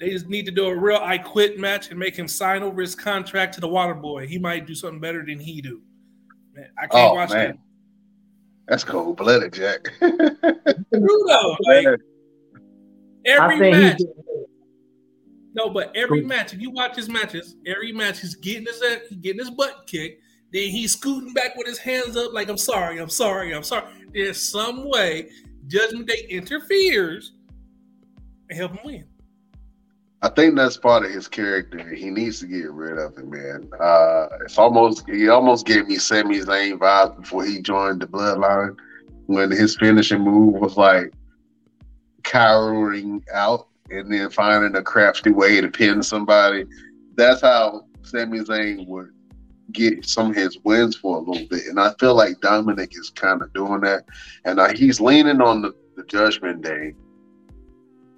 They just need to do a real I quit match and make him sign over his contract to the water boy. He might do something better than he do. Man, I can't Oh, watch man. that. That's cold blooded, Jack. True though, like every match. No, but every match, if you watch his matches, every match he's getting his he's getting his butt kicked. Then he's scooting back with his hands up, like I'm sorry, I'm sorry, I'm sorry. There's some way Judgment Day interferes and help him win. I think that's part of his character. He needs to get rid of it, man. Uh, it's almost he almost gave me Sami Zayn vibes before he joined the Bloodline when his finishing move was like cowering out and then finding a crafty way to pin somebody. That's how Sami Zayn would get some of his wins for a little bit, and I feel like Dominik is kind of doing that, and uh, he's leaning on the, the Judgment Day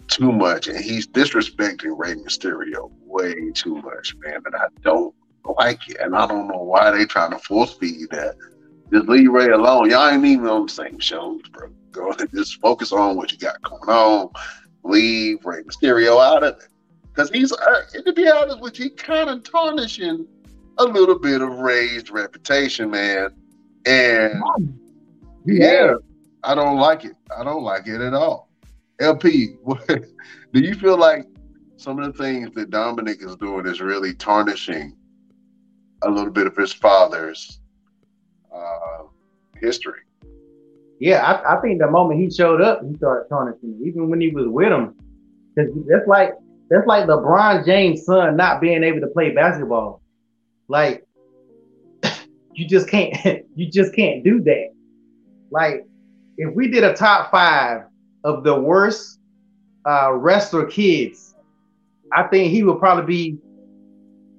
too much, and he's disrespecting Rey Mysterio way too much, man, and I don't like it, and I don't know why they trying to force feed that. Just leave Rey alone. Y'all ain't even on the same shows, bro. Go just focus on what you got going on. Leave Rey Mysterio out of it. Because he's, uh, to be honest with you, kind of tarnishing a little bit of raised reputation, man. And yeah, I don't like it. I don't like it at all. LP, what, do you feel like some of the things that Dominik is doing is really tarnishing a little bit of his father's uh, history? Yeah, I, I, think the moment he showed up, he started tarnishing. Even when he was with him, because that's like that's like LeBron James' son not being able to play basketball. Like you just can't you just can't do that. Like if we did a top five of the worst uh, wrestler kids, I think he would probably be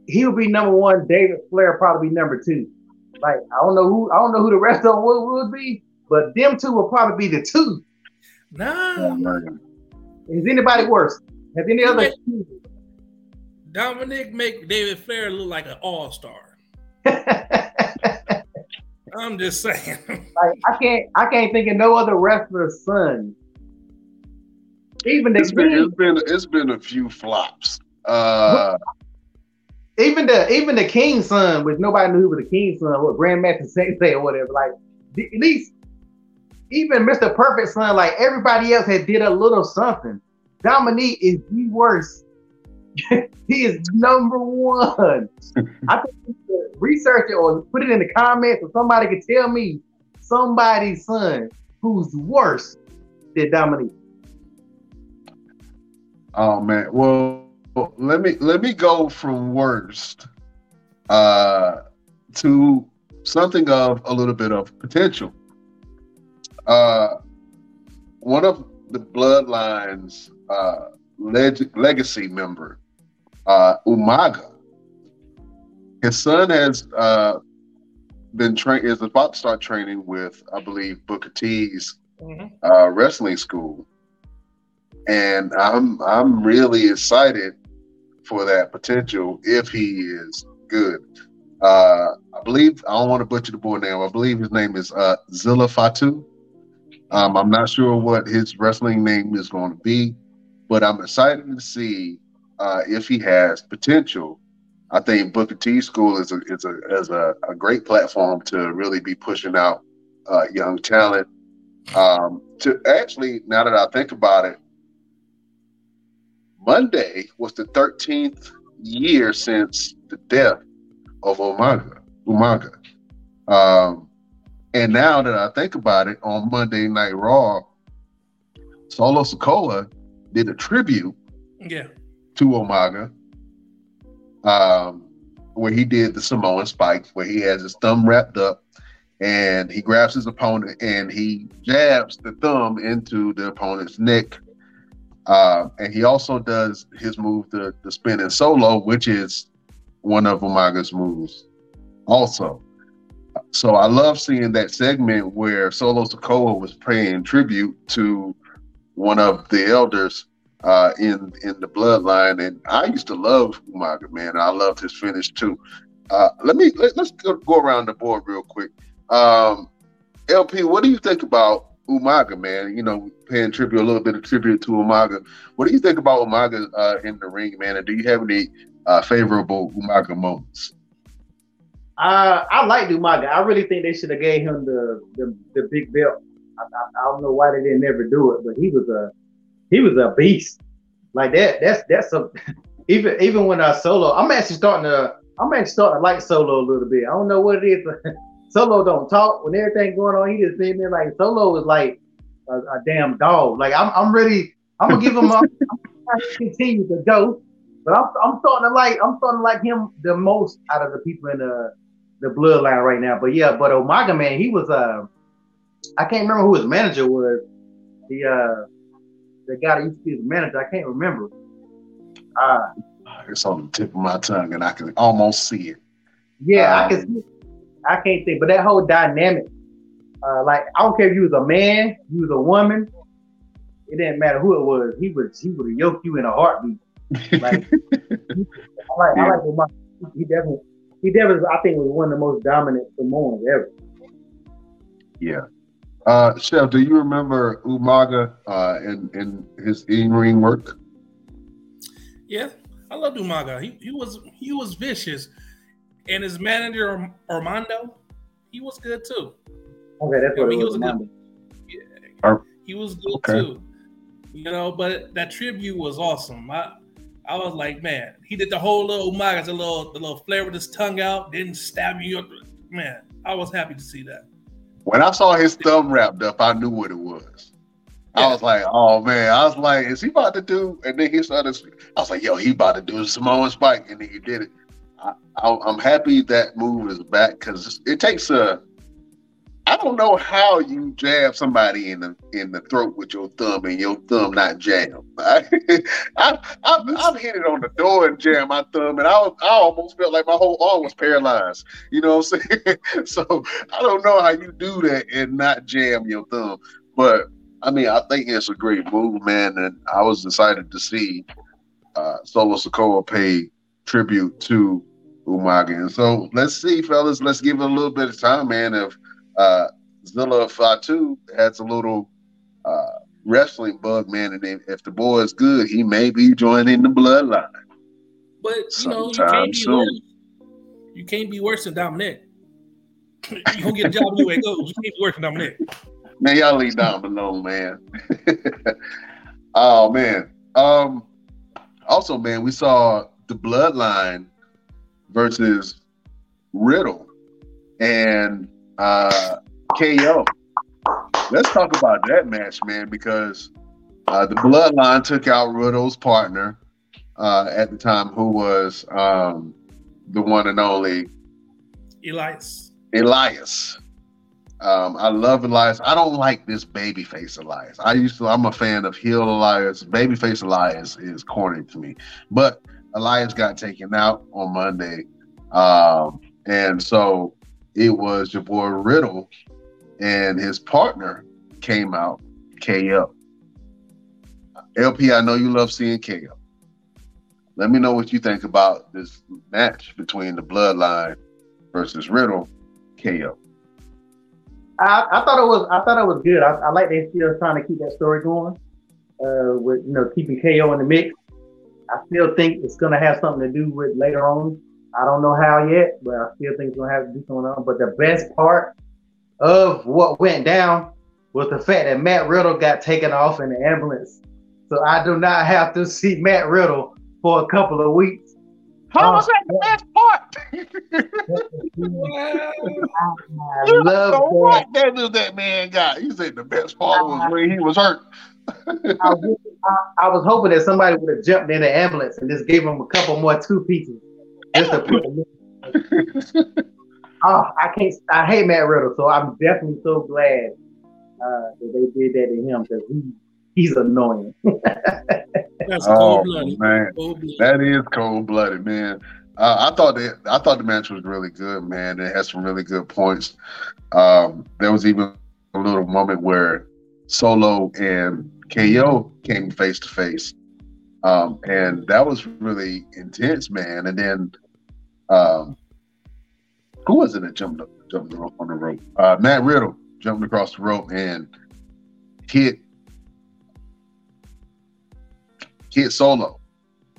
he would be number one. David Flair probably be number two. Like I don't know who I don't know who the rest of them would, would be, but them two will probably be the two. Nah. Is anybody worse? Has any other? Dominik make David Flair look like an all star. I'm just saying. like I can't, I can't think of no other wrestler's son. Even the it's been, it's been, it's been a few flops. Uh, even the even the King's son, which nobody knew who was the King's son, what Grandmaster Sensei or whatever. Like at least even Mr. Perfect son, like everybody else had did a little something. Dominique is the worst. he is number one. I think research it or put it in the comments, or somebody could tell me somebody's son who's worse than Dominique. Oh man, well let me let me go from worst uh, to something of a little bit of potential. Uh, one of the bloodlines uh, leg- legacy member, uh, Umaga. His son has uh, been trained is about to start training with, I believe, Booker T's mm-hmm. uh, wrestling school, and I'm I'm really excited for that potential if he is good. Uh, I believe I don't want to butcher the boy name. I believe his name is uh, Zilla Fatu. Um, I'm not sure what his wrestling name is going to be, but I'm excited to see uh, if he has potential. I think Booker T School is a is a is a, a great platform to really be pushing out uh, young talent. Um, to actually, now that I think about it, Monday was the 13th year since the death of Umaga. Umaga. Um, and now that I think about it, on Monday Night Raw, Solo Sikoa did a tribute yeah. To Umaga, um, where he did the Samoan spike, where he has his thumb wrapped up and he grabs his opponent and he jabs the thumb into the opponent's neck. Uh, and he also does his move, the, the spinning solo, which is one of Umaga's moves also. So I love seeing that segment where Solo Sikoa was paying tribute to one of the elders uh, in in the bloodline, and I used to love Umaga, man. I loved his finish too. Uh, let me let, us go, around the board real quick. Um, LP, what do you think about Umaga, man? You know, paying tribute a little bit of tribute to Umaga. What do you think about Umaga uh, in the ring, man? And do you have any uh, favorable Umaga moments? Uh, I like Umaga. I really think they should have gave him the the, the big belt. I, I, I, don't know why they didn't ever do it, but he was a he was a beast. Like that. That's that's a even even when I solo. I'm actually starting to I'm actually starting to like solo a little bit. I don't know what it is. solo don't talk when everything going on. He just there like solo is like a, a damn dog. Like I'm I'm ready. I'm gonna give him. a, I'm continue to go, but I'm I'm starting to like I'm starting to like him the most out of the people in the the bloodline right now. But yeah, but Umaga man, he was uh I can't remember who his manager was. The uh the guy that used to be his manager, I can't remember. Uh it's on the tip of my tongue and I can almost see it. Yeah, I Um, can see. I can't think, but that whole dynamic, uh, like I don't care if you was a man, you was a woman, it didn't matter who it was. He would he would yoked you in a heartbeat. Like, I like I like. He definitely he definitely I think was one of the most dominant Samoans ever. Yeah. Uh, Chef, do you remember Umaga uh, in, in his in-ring work? Yeah, I love Umaga. He, he was he was vicious, and his manager Arm- Armando, he was good too. Okay, that's what I what mean, it he was. was a Armando. He was good Okay. too. You know, but that tribute was awesome. I I was like, man, he did the whole little Umaga, the little the little flare with his tongue out, didn't stab you. Man, I was happy to see that. When I saw his thumb wrapped up, I knew what it was. I was like, oh man, I was like, is he about to do? And then he started. I was like, yo, he about to do a Samoan spike, and then he did it. I, I, I'm happy that move is back because it takes a. I don't know how you jab somebody in the in the throat with your thumb and your thumb not jam. I, I, I've, I've hit it on the door and jammed my thumb, and I was, I almost felt like my whole arm was paralyzed. You know what I'm saying? so I don't know how you do that and not jam your thumb. But I mean, I think it's a great move, man, and I was excited to see uh, Solo Sikoa pay tribute to Umaga. And so let's see, fellas, let's give it a little bit of time, man. If uh, Zilla Fatu has a little uh, wrestling bug, man, and if, if the boy is good, he may be joining the bloodline. But you know, you can't be soon. worse. You can't be worse than Dominik. you gonna get a job anyway. Go. You can't be worse than Dominik. Man, y'all leave Dom alone, man. oh man. Um also, man, we saw the bloodline versus Riddle and uh KO. Let's talk about that match, man, because uh, the bloodline took out Riddle's partner uh, at the time, who was um, the one and only Elias. Elias. Um, I love Elias. I don't like this babyface Elias. I used to. I'm a fan of heel Elias. Babyface Elias is corny to me, but Elias got taken out on Monday, um, and so it was your boy Riddle and his partner came out KO. LP, I know you love seeing KO. Let me know what you think about this match between the Bloodline versus Riddle KO. I, I thought it was I thought it was good. I, I like they still trying to keep that story going. Uh, with you know keeping KO in the mix. I still think it's gonna have something to do with later on. I don't know how yet, but I still think it's gonna have to do something on. But the best part of what went down was the fact that Matt Riddle got taken off in the ambulance. So I do not have to see Matt Riddle for a couple of weeks. How was that the best part? I You love know that. what that that man got. He said the best part was when he was hurt. I, I, I was hoping that somebody would have jumped in the ambulance and just gave him a couple more two pieces. Just to put him oh, I can't. I hate Matt Riddle, so I'm definitely so glad uh, that they did that to him because he he's annoying. That's Oh cold blooded. man, Cold blooded. that is cold blooded, man. Uh, I thought that I thought the match was really good, man. It had some really good points. Um, there was even a little moment where Solo and KO came face to face, um, and that was really intense, man. And then, um, who was it that jumped up, jumped the rope on the rope? Uh, Matt Riddle jumped across the rope and hit hit Solo,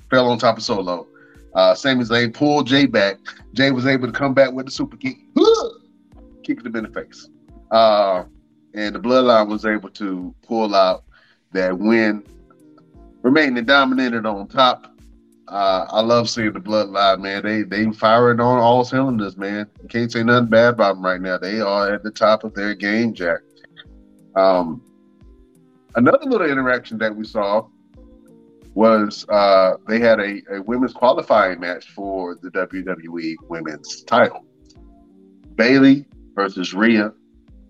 fell on top of Solo. Uh, Sami Zayn pulled Jey back. Jey was able to come back with the super kick, kicked him in the face. Uh, and the Bloodline was able to pull out that win, remaining dominated on top. Uh, I love seeing the Bloodline, man. They they firing on all cylinders, man. You can't say nothing bad about them right now. They are at the top of their game, Jack. Um, another little interaction that we saw was uh, they had a, a women's qualifying match for the WWE Women's Title. Bayley versus Rhea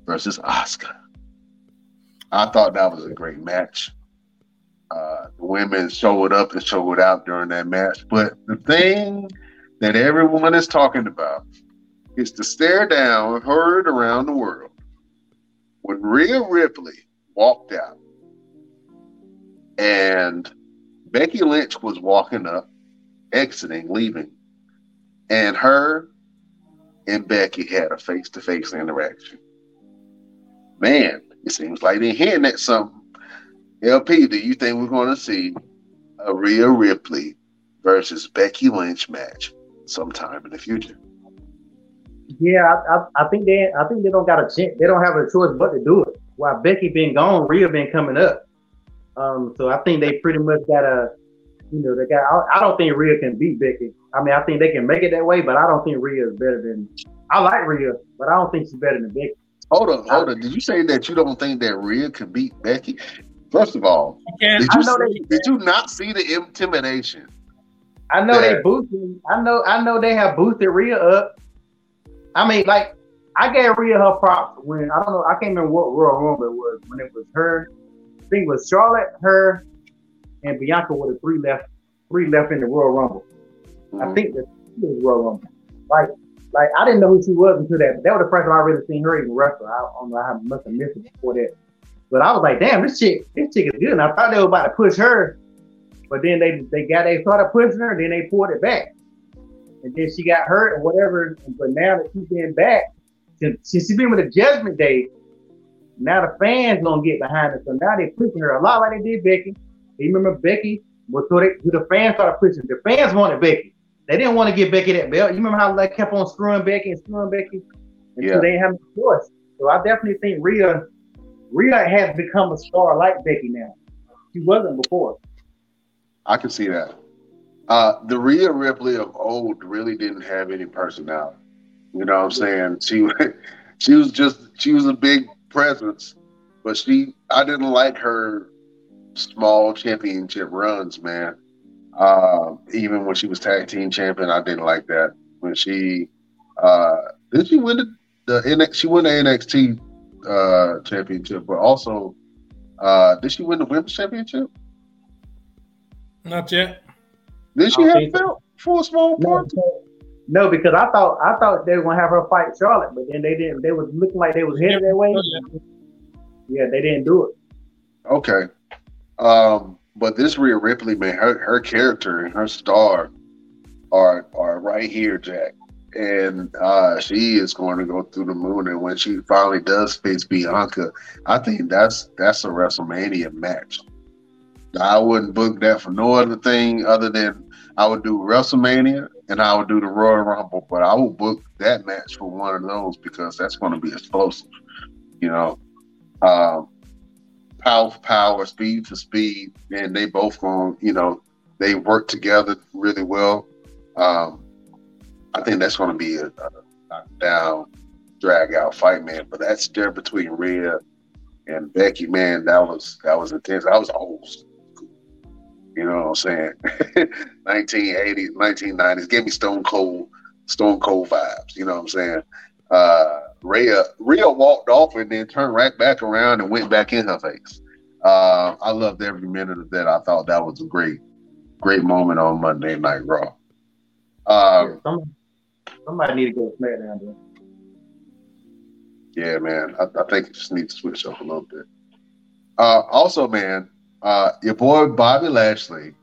versus Asuka. I thought that was a great match. Uh, the women showed up and showed out during that match, but the thing that everyone is talking about is to stare down, heard around the world. When Rhea Ripley walked out and Becky Lynch was walking up, exiting, leaving, and her and Becky had a face to face interaction. Man, it seems like they're hearing that something. LP, do you think we're going to see a Rhea Ripley versus Becky Lynch match sometime in the future? Yeah, I, I, I think they I think they don't got a chance. They don't have a choice but to do it. While Becky been gone, Rhea been coming up. Um, so I think they pretty much got a, you know, they got. I, I don't think Rhea can beat Becky. I mean, I think they can make it that way, but I don't think Rhea is better than. I like Rhea, but I don't think she's better than Becky. Hold on, hold on. Did you say that you don't think that Rhea can beat Becky? First of all, did you know see, did you not see the intimidation? I know Yeah. they boosted. I know. I know they have boosted Rhea up. I mean, like I gave Rhea her props when I don't know. I can't remember what Royal Rumble it was when it was her. I think it was Charlotte, her, and Bianca were the three left. Three left in the Royal Rumble. I Mhm. think that was Royal Rumble. Like, like I didn't know who she was until that. That was the first time I really seen her even wrestle. I don't know. I must have missed it before that. But I was like, damn, this chick, this chick is good. And I thought they were about to push her, but then they they got they started pushing her, then they pulled it back, and then she got hurt or whatever. But now that she's been back, since she's been with the Judgment Day, now the fans gonna get behind her. So now they pushing her a lot like they did Becky. You remember Becky? Well, so they, the fans started pushing. The fans wanted Becky. They didn't want to give Becky that belt. You remember how they kept on screwing Becky and screwing Becky until Yeah. they didn't have no choice. So I definitely think Rhea, Rhea has become a star like Becky now. She wasn't before. I can see that. Uh, the Rhea Ripley of old really didn't have any personality. You know what I'm saying? She she was just she was a big presence, but she I didn't like her small championship runs, man. Uh, even when she was tag team champion, I didn't like that. When she uh, did she win the, the NX, she won the NXT uh, championship, but also uh, did she win the women's championship? Not yet. Did she have think so. belt for a small No, no, because I thought I thought they were gonna have her fight Charlotte, but then they didn't. They was looking like they was headed that way. Yeah, they didn't do it. Okay. Um, but this Rhea Ripley, man, her her character and her star are are right here, Jack. And uh, she is going to go through the moon. And when she finally does face Bianca, I think that's that's a WrestleMania match. I wouldn't book that for no other thing other than I would do WrestleMania and I would do the Royal Rumble. But I will book that match for one of those because that's going to be explosive. You know, um, power for power, speed for speed, and they both going, you know, they work together really well. Um, I think that's going to be a, a knockdown, drag out fight, man. But that's there between Rhea and Becky, man. That was that was intense. I was old. You know what I'm saying? 1980s, 1990s. Give me Stone Cold, Stone Cold vibes. You know what I'm saying? Uh, Rhea, Rhea walked off and then turned right back around and went back in her face. Uh, I loved every minute of that. I thought that was a great, great moment on Monday Night Raw. Um, Somebody, need to go to SmackDown. Then. yeah, man. I, I think it just needs to switch up a little bit. Uh, also, man, uh, your boy Bobby Lashley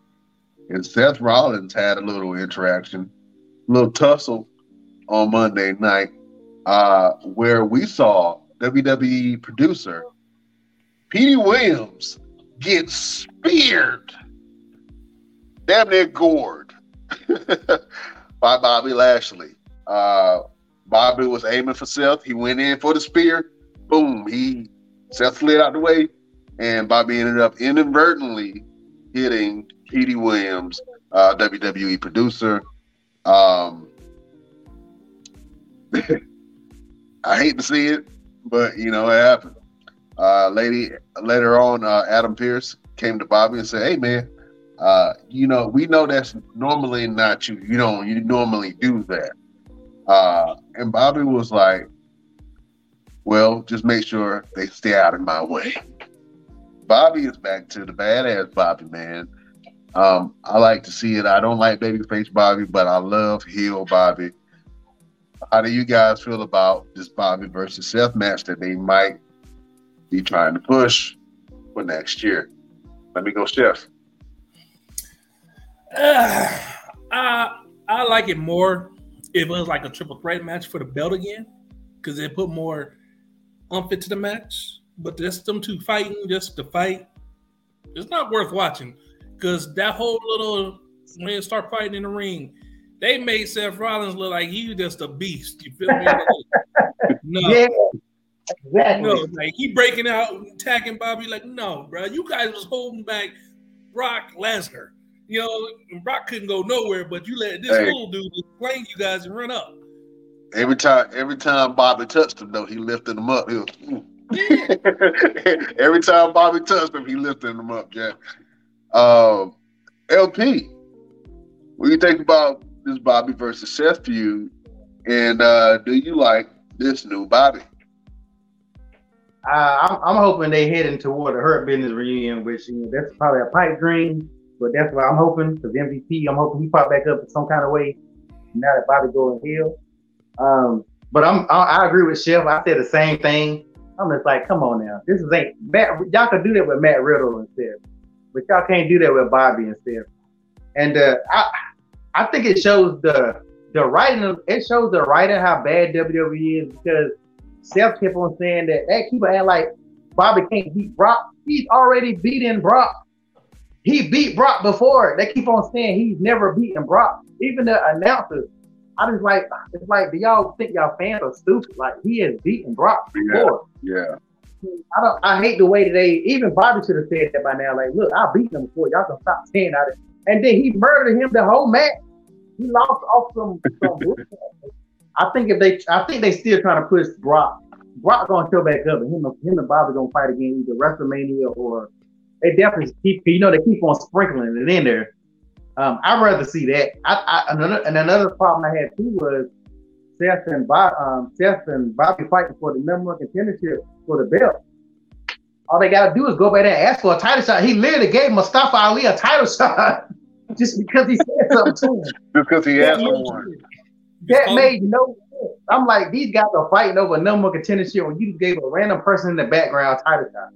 and Seth Rollins had a little interaction, a little tussle on Monday night, uh, where we saw WWE producer Petey Williams get speared, damn near gored by Bobby Lashley. Uh, Bobby was aiming for Seth. He went in for the spear. Boom. He Seth slid out the way, and Bobby ended up inadvertently hitting Petey Williams, uh, WWE producer. Um, I hate to see it, but you know it happened. Uh, lady later on, uh, Adam Pearce came to Bobby and said, "Hey, man, uh, you know we know that's normally not you. You don't you normally do that." Uh, and Bobby was like, "Well, just make sure they stay out of my way." Bobby is back to the badass Bobby, man. Um, I like to see it. I don't like babyface Bobby, but I love heel Bobby. How do you guys feel about this Bobby versus Seth match that they might be trying to push for next year? Let me go, Chef. Uh, I I like it more if it was like a triple threat match for the belt again, because it put more umph into the match. But just them two fighting, just to fight, it's not worth watching. Because that whole little when they start fighting in the ring, they made Seth Rollins look like he was just a beast. You feel me? no. Yeah, exactly. No, like he breaking out, attacking Bobby. Like, no, bro, you guys was holding back Brock Lesnar. You know, Brock couldn't go nowhere, but you let this Hey. little dude just flank you guys and run up. Every time, every time Bobby touched him, though, he lifted him up. He was, every time Bobby touched him, he lifted him up. Jack. Um, LP, what do you think about this Bobby versus Seth feud? And uh, do you like this new Bobby? Uh, I'm, I'm hoping they heading toward a Hurt Business reunion, which you know, that's probably a pipe dream, but that's what I'm hoping. Because MVP, I'm hoping he pop back up in some kind of way. Now that Bobby going heel, um, but I'm I, I agree with Chef. I said the same thing. I'm just like, come on now, this is ain't Matt. Y'all could do that with Matt Riddle instead, but y'all can't do that with Bobby instead. And uh, I I think it shows the the writing. It shows the writing how bad WWE is because Seth kept on saying that that keep on like Bobby can't beat Brock. He's already beaten Brock. He beat Brock before. They keep on saying he's never beaten Brock. Even the announcers, I just like it's like, do y'all think y'all fans are stupid? Like he has beaten Brock before. Yeah. I don't. I hate the way that they even Bobby should have said that by now. Like, look, I beat him before. Y'all can stop saying that. And then he murdered him the whole match. He lost off some. some. I think if they, I think they still trying to push Brock. Brock gonna show back up, and him, him and Bobby gonna fight again either WrestleMania or they definitely keep. You know, they keep on sprinkling it in there. Um, I'd rather see that. I, I another and another problem I had too was Seth and Bob, um, Seth and Bobby fighting for the number one contendership for the belt. All they gotta do is go back there and ask for a title shot. He literally gave Mustafa Ali a title shot just because he said something to him. Because he asked for one. That made no sense. I'm like, these guys are fighting over number one contendership when you gave a random person in the background a title shot.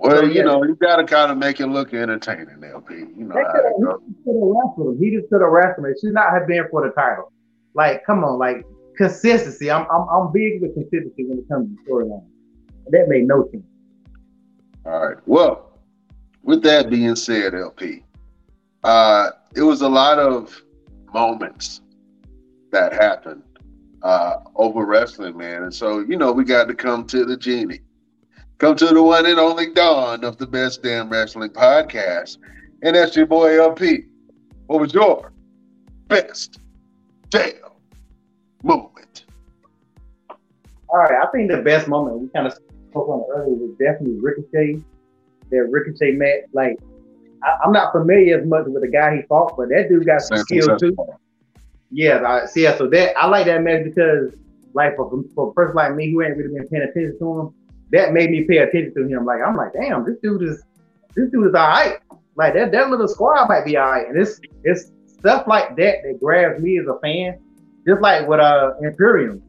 Well, So, you yeah. know, you got to kind of make it look entertaining, LP. You know They how could have wrestled him. He just could have wrestled him. It should not have been for the title. Like, come on, like consistency. I'm I'm, I'm big with consistency when it comes to storyline. That made no sense. All right. Well, with that being said, LP, uh, it was a lot of moments that happened uh, over wrestling, man. And so, you know, we got to come to the genie, come to the one and only Dawn of the Best Damn Wrestling Podcast. And that's your boy LP. What was your best damn moment? All right, I think the best moment we kind of spoke on earlier was definitely Ricochet. That Ricochet match, like I, I'm not familiar as much with the guy he fought, but that dude got some skill too. Yeah, I see. Yeah, so that I like that match because, like, for, for a person like me who ain't really been paying attention to him, that made me pay attention to him. Like, I'm like, damn, this dude is, this dude is all right. Like that, that little squad might be all right, and it's it's stuff like that that grabs me as a fan. Just like with uh Imperium,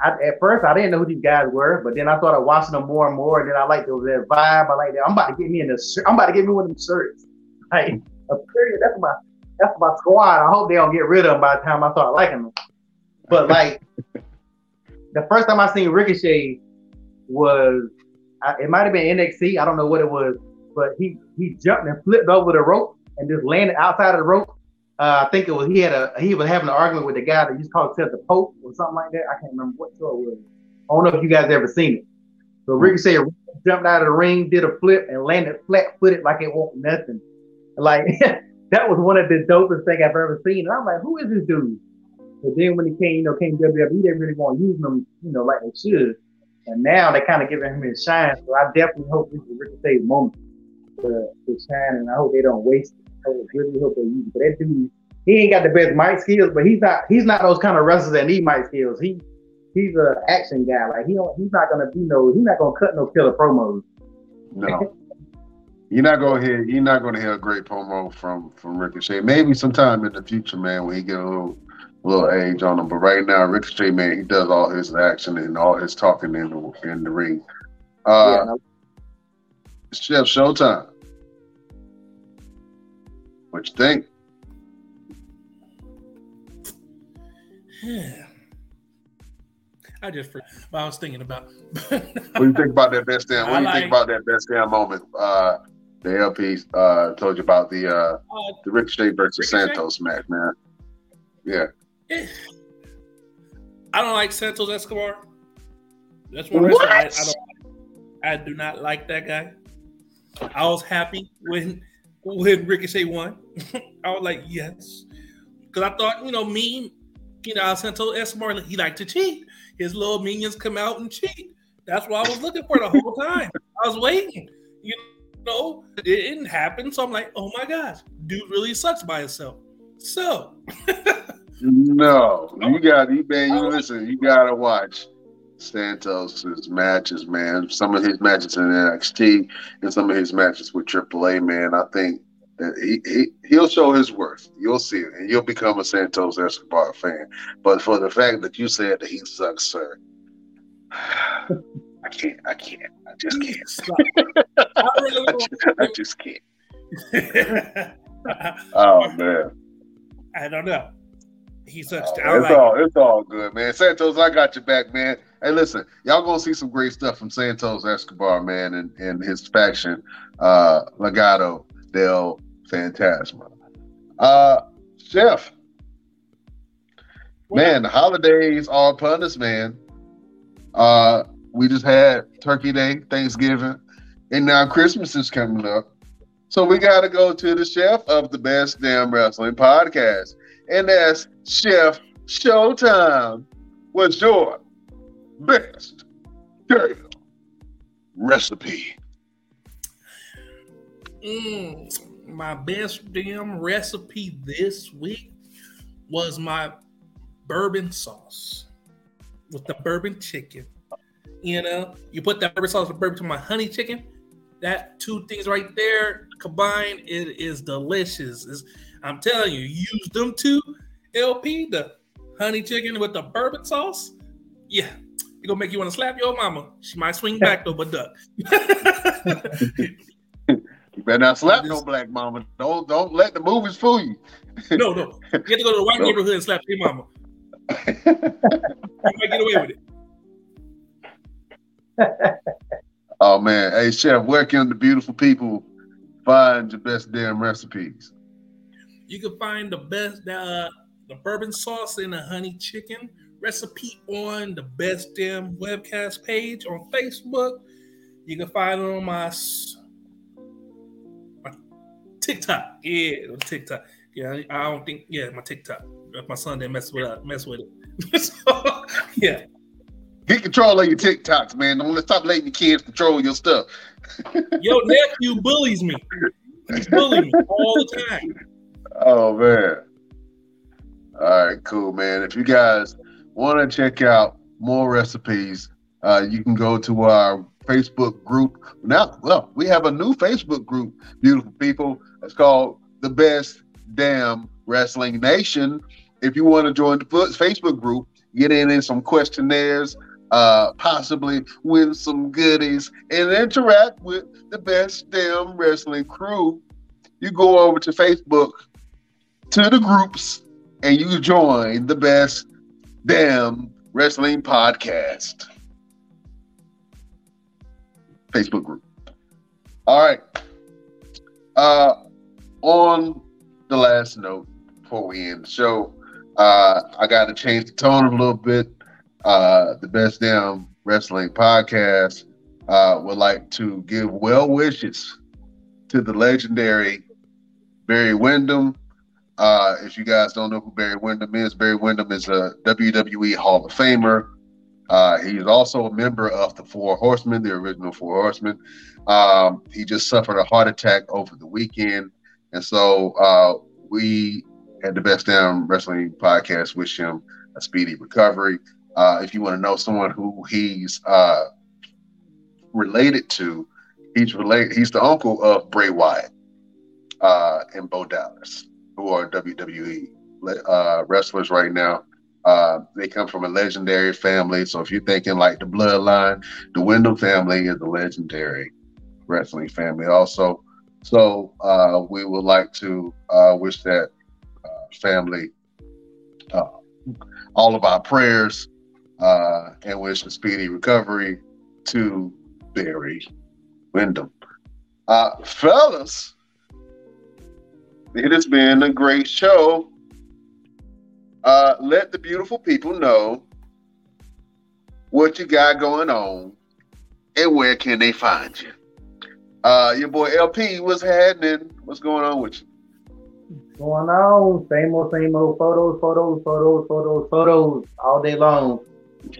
I, at first I didn't know who these guys were, but then I started watching them more and more. And then I like those that vibe. I like that. I'm about to get me in the. shirt. I'm about to get me one of them shirts. Like Imperium, that's my that's my squad. I hope they don't get rid of them by the time I start liking them. But like the first time I seen Ricochet was it might have been NXT. I don't know what it was, but he he jumped and flipped over the rope and just landed outside of the rope. Uh, I think it was he had a he was having an argument with the guy that used to call himself the Pope or something like that. I can't remember what show it was. I don't know if you guys ever seen it. So Ricochet jumped out of the ring, did a flip, and landed flat footed like it wasn't nothing. Like that was one of the dopest thing I've ever seen. And I'm like, who is this dude? But then when he came, you know, came WWE, they really want to use him, you know, like they should. And now they kind of giving him his shine. So I definitely hope this is Ricochet's moment to, to shine, and I hope they don't waste it. I really hope they use it. But that dude, he ain't got the best mic skills, but he's not he's not those kind of wrestlers that need mic skills. He he's a action guy. Like he don't he's not gonna be no he's not gonna cut no killer promos. No. You're not gonna hear. You're not gonna hear a great promo from from Ricochet. Maybe sometime in the future, man, when he get a little little age on him. But right now, Ricochet, man, he does all his action and all his talking in the in the ring. Uh, yeah, Chef Showtime. What you think? Yeah. I just, for- I was thinking about. What do you think about that best damn? What do you like- think about that best damn moment? Uh, the LP uh, told you about the uh, Uh, the Ricochet versus Ricochet? Santos match, man. Yeah. I don't like Santos Escobar. That's one reason I, I don't. I do not like that guy. I was happy when when Ricochet won. I was like, yes, because I thought you know me, you know Santos Escobar he liked to cheat. His little minions come out and cheat. That's what I was looking for the whole time. I was waiting. You know, it didn't happen. So I'm like, oh my gosh, dude really sucks by himself. So No, Oh. you got you man. You oh. listen. You gotta watch Santos's matches, man. Some of his matches in NXT and some of his matches with AAA, man. I think that he, he he'll show his worth. You'll see it, and you'll become a Santos Escobar fan. But for the fact that you said that he sucks, sir, I can't. I can't. I just can't. I really I don't- just, I just can't. Oh man. I don't know. He sucks. Oh, I it's all it's all good, man. Santos, I got your back, man. Hey, listen, y'all gonna see some great stuff from Santos Escobar, man, and, and his faction, uh, Legado del Fantasma. Uh, Chef, man, the holidays are upon us, man. Uh, we just had Turkey Day, Thanksgiving, and now Christmas is coming up. So we got to go to the chef of the best damn wrestling podcast and that's Chef Showtime. What's your best damn recipe? Mm, my best damn recipe this week was my bourbon sauce with the bourbon chicken. You know, you put that bourbon sauce with bourbon to my honey chicken. That two things right there combined, it is delicious. It's- I'm telling you, use them two LP, the honey chicken with the bourbon sauce. Yeah, it gonna make you want to slap your mama. She might swing back though, but duck. You better not slap no black mama. Don't don't let the movies fool you. No, no. You have to go to the white No. neighborhood and slap your mama. You might get away with it. Oh man, hey chef, where can the beautiful people find your best damn recipes? You can find the best uh, the bourbon sauce and the honey chicken recipe on the best damn webcast page on Facebook. You can find it on my, my TikTok. Yeah, on TikTok. Yeah, I don't think. Yeah, my TikTok. If my son didn't mess with it, mess with it. so, yeah, Get control of your TikToks, man. Don't let stop letting your kids control your stuff. your nephew bullies me. He's bullying me all the time. Oh man. All right, cool, man. If you guys want to check out more recipes, uh, you can go to our Facebook group. Now, well, we have a new Facebook group, beautiful people. It's called the Best Damn Wrestling Nation. If you want to join the Facebook group, get in in some questionnaires, uh, possibly win some goodies, and interact with the Best Damn Wrestling crew. You go over to Facebook to the groups and you join the best damn wrestling podcast Facebook group. All right. Uh on the last note before we end the show, uh I gotta change the tone a little bit. Uh the best damn wrestling podcast uh would like to give well wishes to the legendary Barry Windham. Uh, if you guys don't know who Barry Windham is, Barry Windham is a WWE Hall of Famer. Uh, he's also a member of the Four Horsemen, the original Four Horsemen. Um, he just suffered a heart attack over the weekend. And so uh, we at the Best Damn Wrestling Podcast wish him a speedy recovery. Uh, if you want to know someone who he's uh, related to, he's related. He's the uncle of Bray Wyatt uh, and Bo Dallas, who are WWE uh, wrestlers right now. Uh, they come from a legendary family. So if you're thinking like the bloodline, the Windham family is a legendary wrestling family also. So uh, we would like to uh, wish that uh, family uh, all of our prayers uh, and wish a speedy recovery to Barry Windham. fellas, it has been a great show. Uh, let the beautiful people know what you got going on and where can they find you. Uh, your boy LP, what's happening? What's going on with you? Going on, same old, same old photos, photos, photos, photos, photos all day long.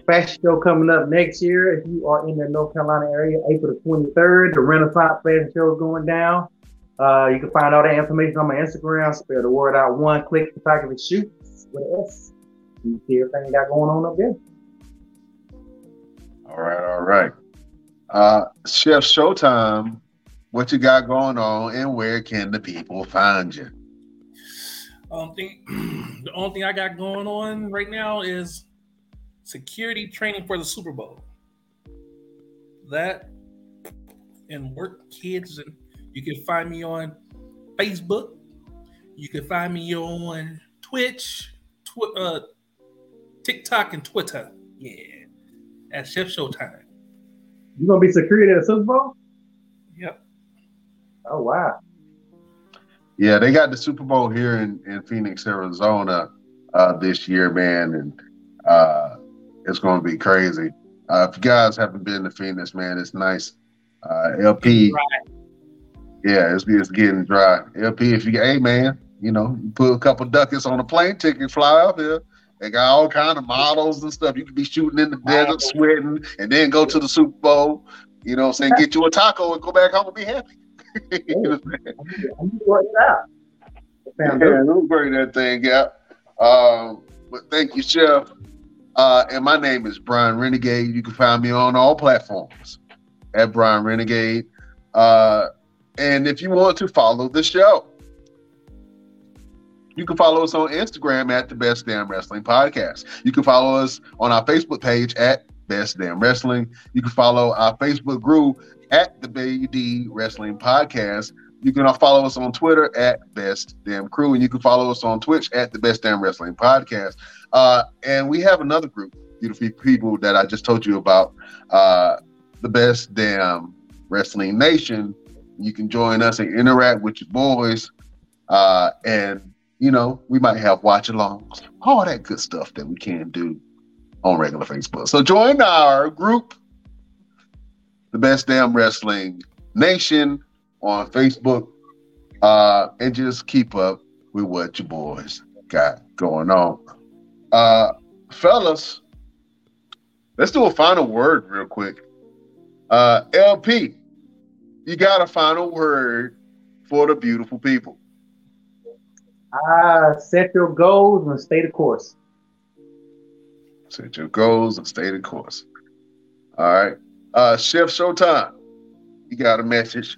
Fashion show coming up next year. If you are in the North Carolina area, April the 23rd, the Renaissance Fashion Show is going down. Uh, you can find all that information on my Instagram. Spell the word out one click, photography shoot with an S. You see everything got going on up there. All right, all right. Uh, Chef Showtime, what you got going on, and where can the people find you? Um, thing, the only thing I got going on right now is security training for the Super Bowl. That and work kids, and you can find me on Facebook. You can find me on Twitch tw- uh, TikTok and Twitter. Yeah, at Chef Showtime. You gonna be security at the Super Bowl? Yep. Oh wow. Yeah, they got the Super Bowl here in, in Phoenix, Arizona uh, this year, man, and uh, it's going to be crazy. Uh, if you guys haven't been to Phoenix, man, it's nice. Uh, LP, yeah, it's, it's getting dry. LP, if you, hey man, you know, you put a couple ducats on a plane ticket, fly up here. They got all kind of models and stuff. You could be shooting in the desert, sweating, and then go to the Super Bowl. You know, what I'm saying get you a taco and go back home and be happy. you know what I'm saying? I'm gonna work it out. Yeah, we'll bring that thing out. Um, but thank you, Chef. Uh, and my name is Brian Renegade. You can find me on all platforms at Brian Renegade. Uh, and if you want to follow the show, you can follow us on Instagram at the Best Damn Wrestling Podcast. You can follow us on our Facebook page at Best Damn Wrestling. You can follow our Facebook group at the BD Wrestling Podcast. You can follow us on Twitter at Best Damn Crew, and you can follow us on Twitch at the Best Damn Wrestling Podcast. Uh, and we have another group, beautiful people that I just told you about, uh, the Best Damn Wrestling Nation. You can join us and interact with your boys, uh, and you know we might have watch-alongs, all that good stuff that we can do on regular Facebook. So join our group, the Best Damn Wrestling Nation on Facebook uh, and just keep up with what your boys got going on. Uh, fellas, let's do a final word real quick. Uh, LP, you got a final word for the beautiful people. Ah, set your goals and stay the course. Set your goals and stay the course. All right. Uh, Chef Showtime, you got a message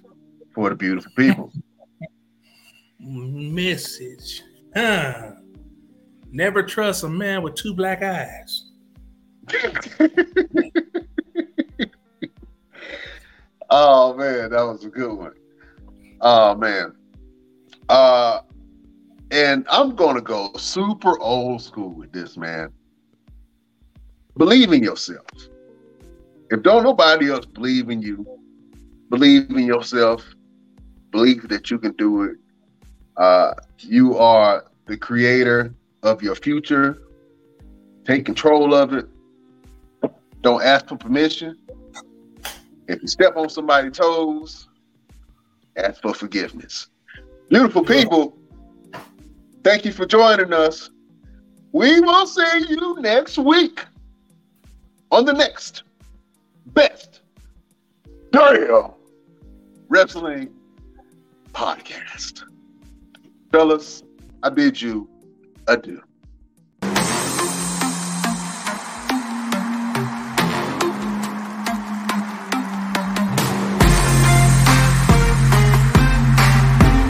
for the beautiful people. Message. Huh. Never trust a man with two black eyes. oh man, that was a good one. Oh man. Uh and I'm gonna go super old school with this, man. Believe in yourself. If don't nobody else believe in you, believe in yourself, believe that you can do it. Uh, you are the creator of your future. Take control of it. Don't ask for permission. If you step on somebody's toes, ask for forgiveness. Beautiful people, thank you for joining us. We will see you next week on the next best damn wrestling podcast. Fellas, I bid you adieu.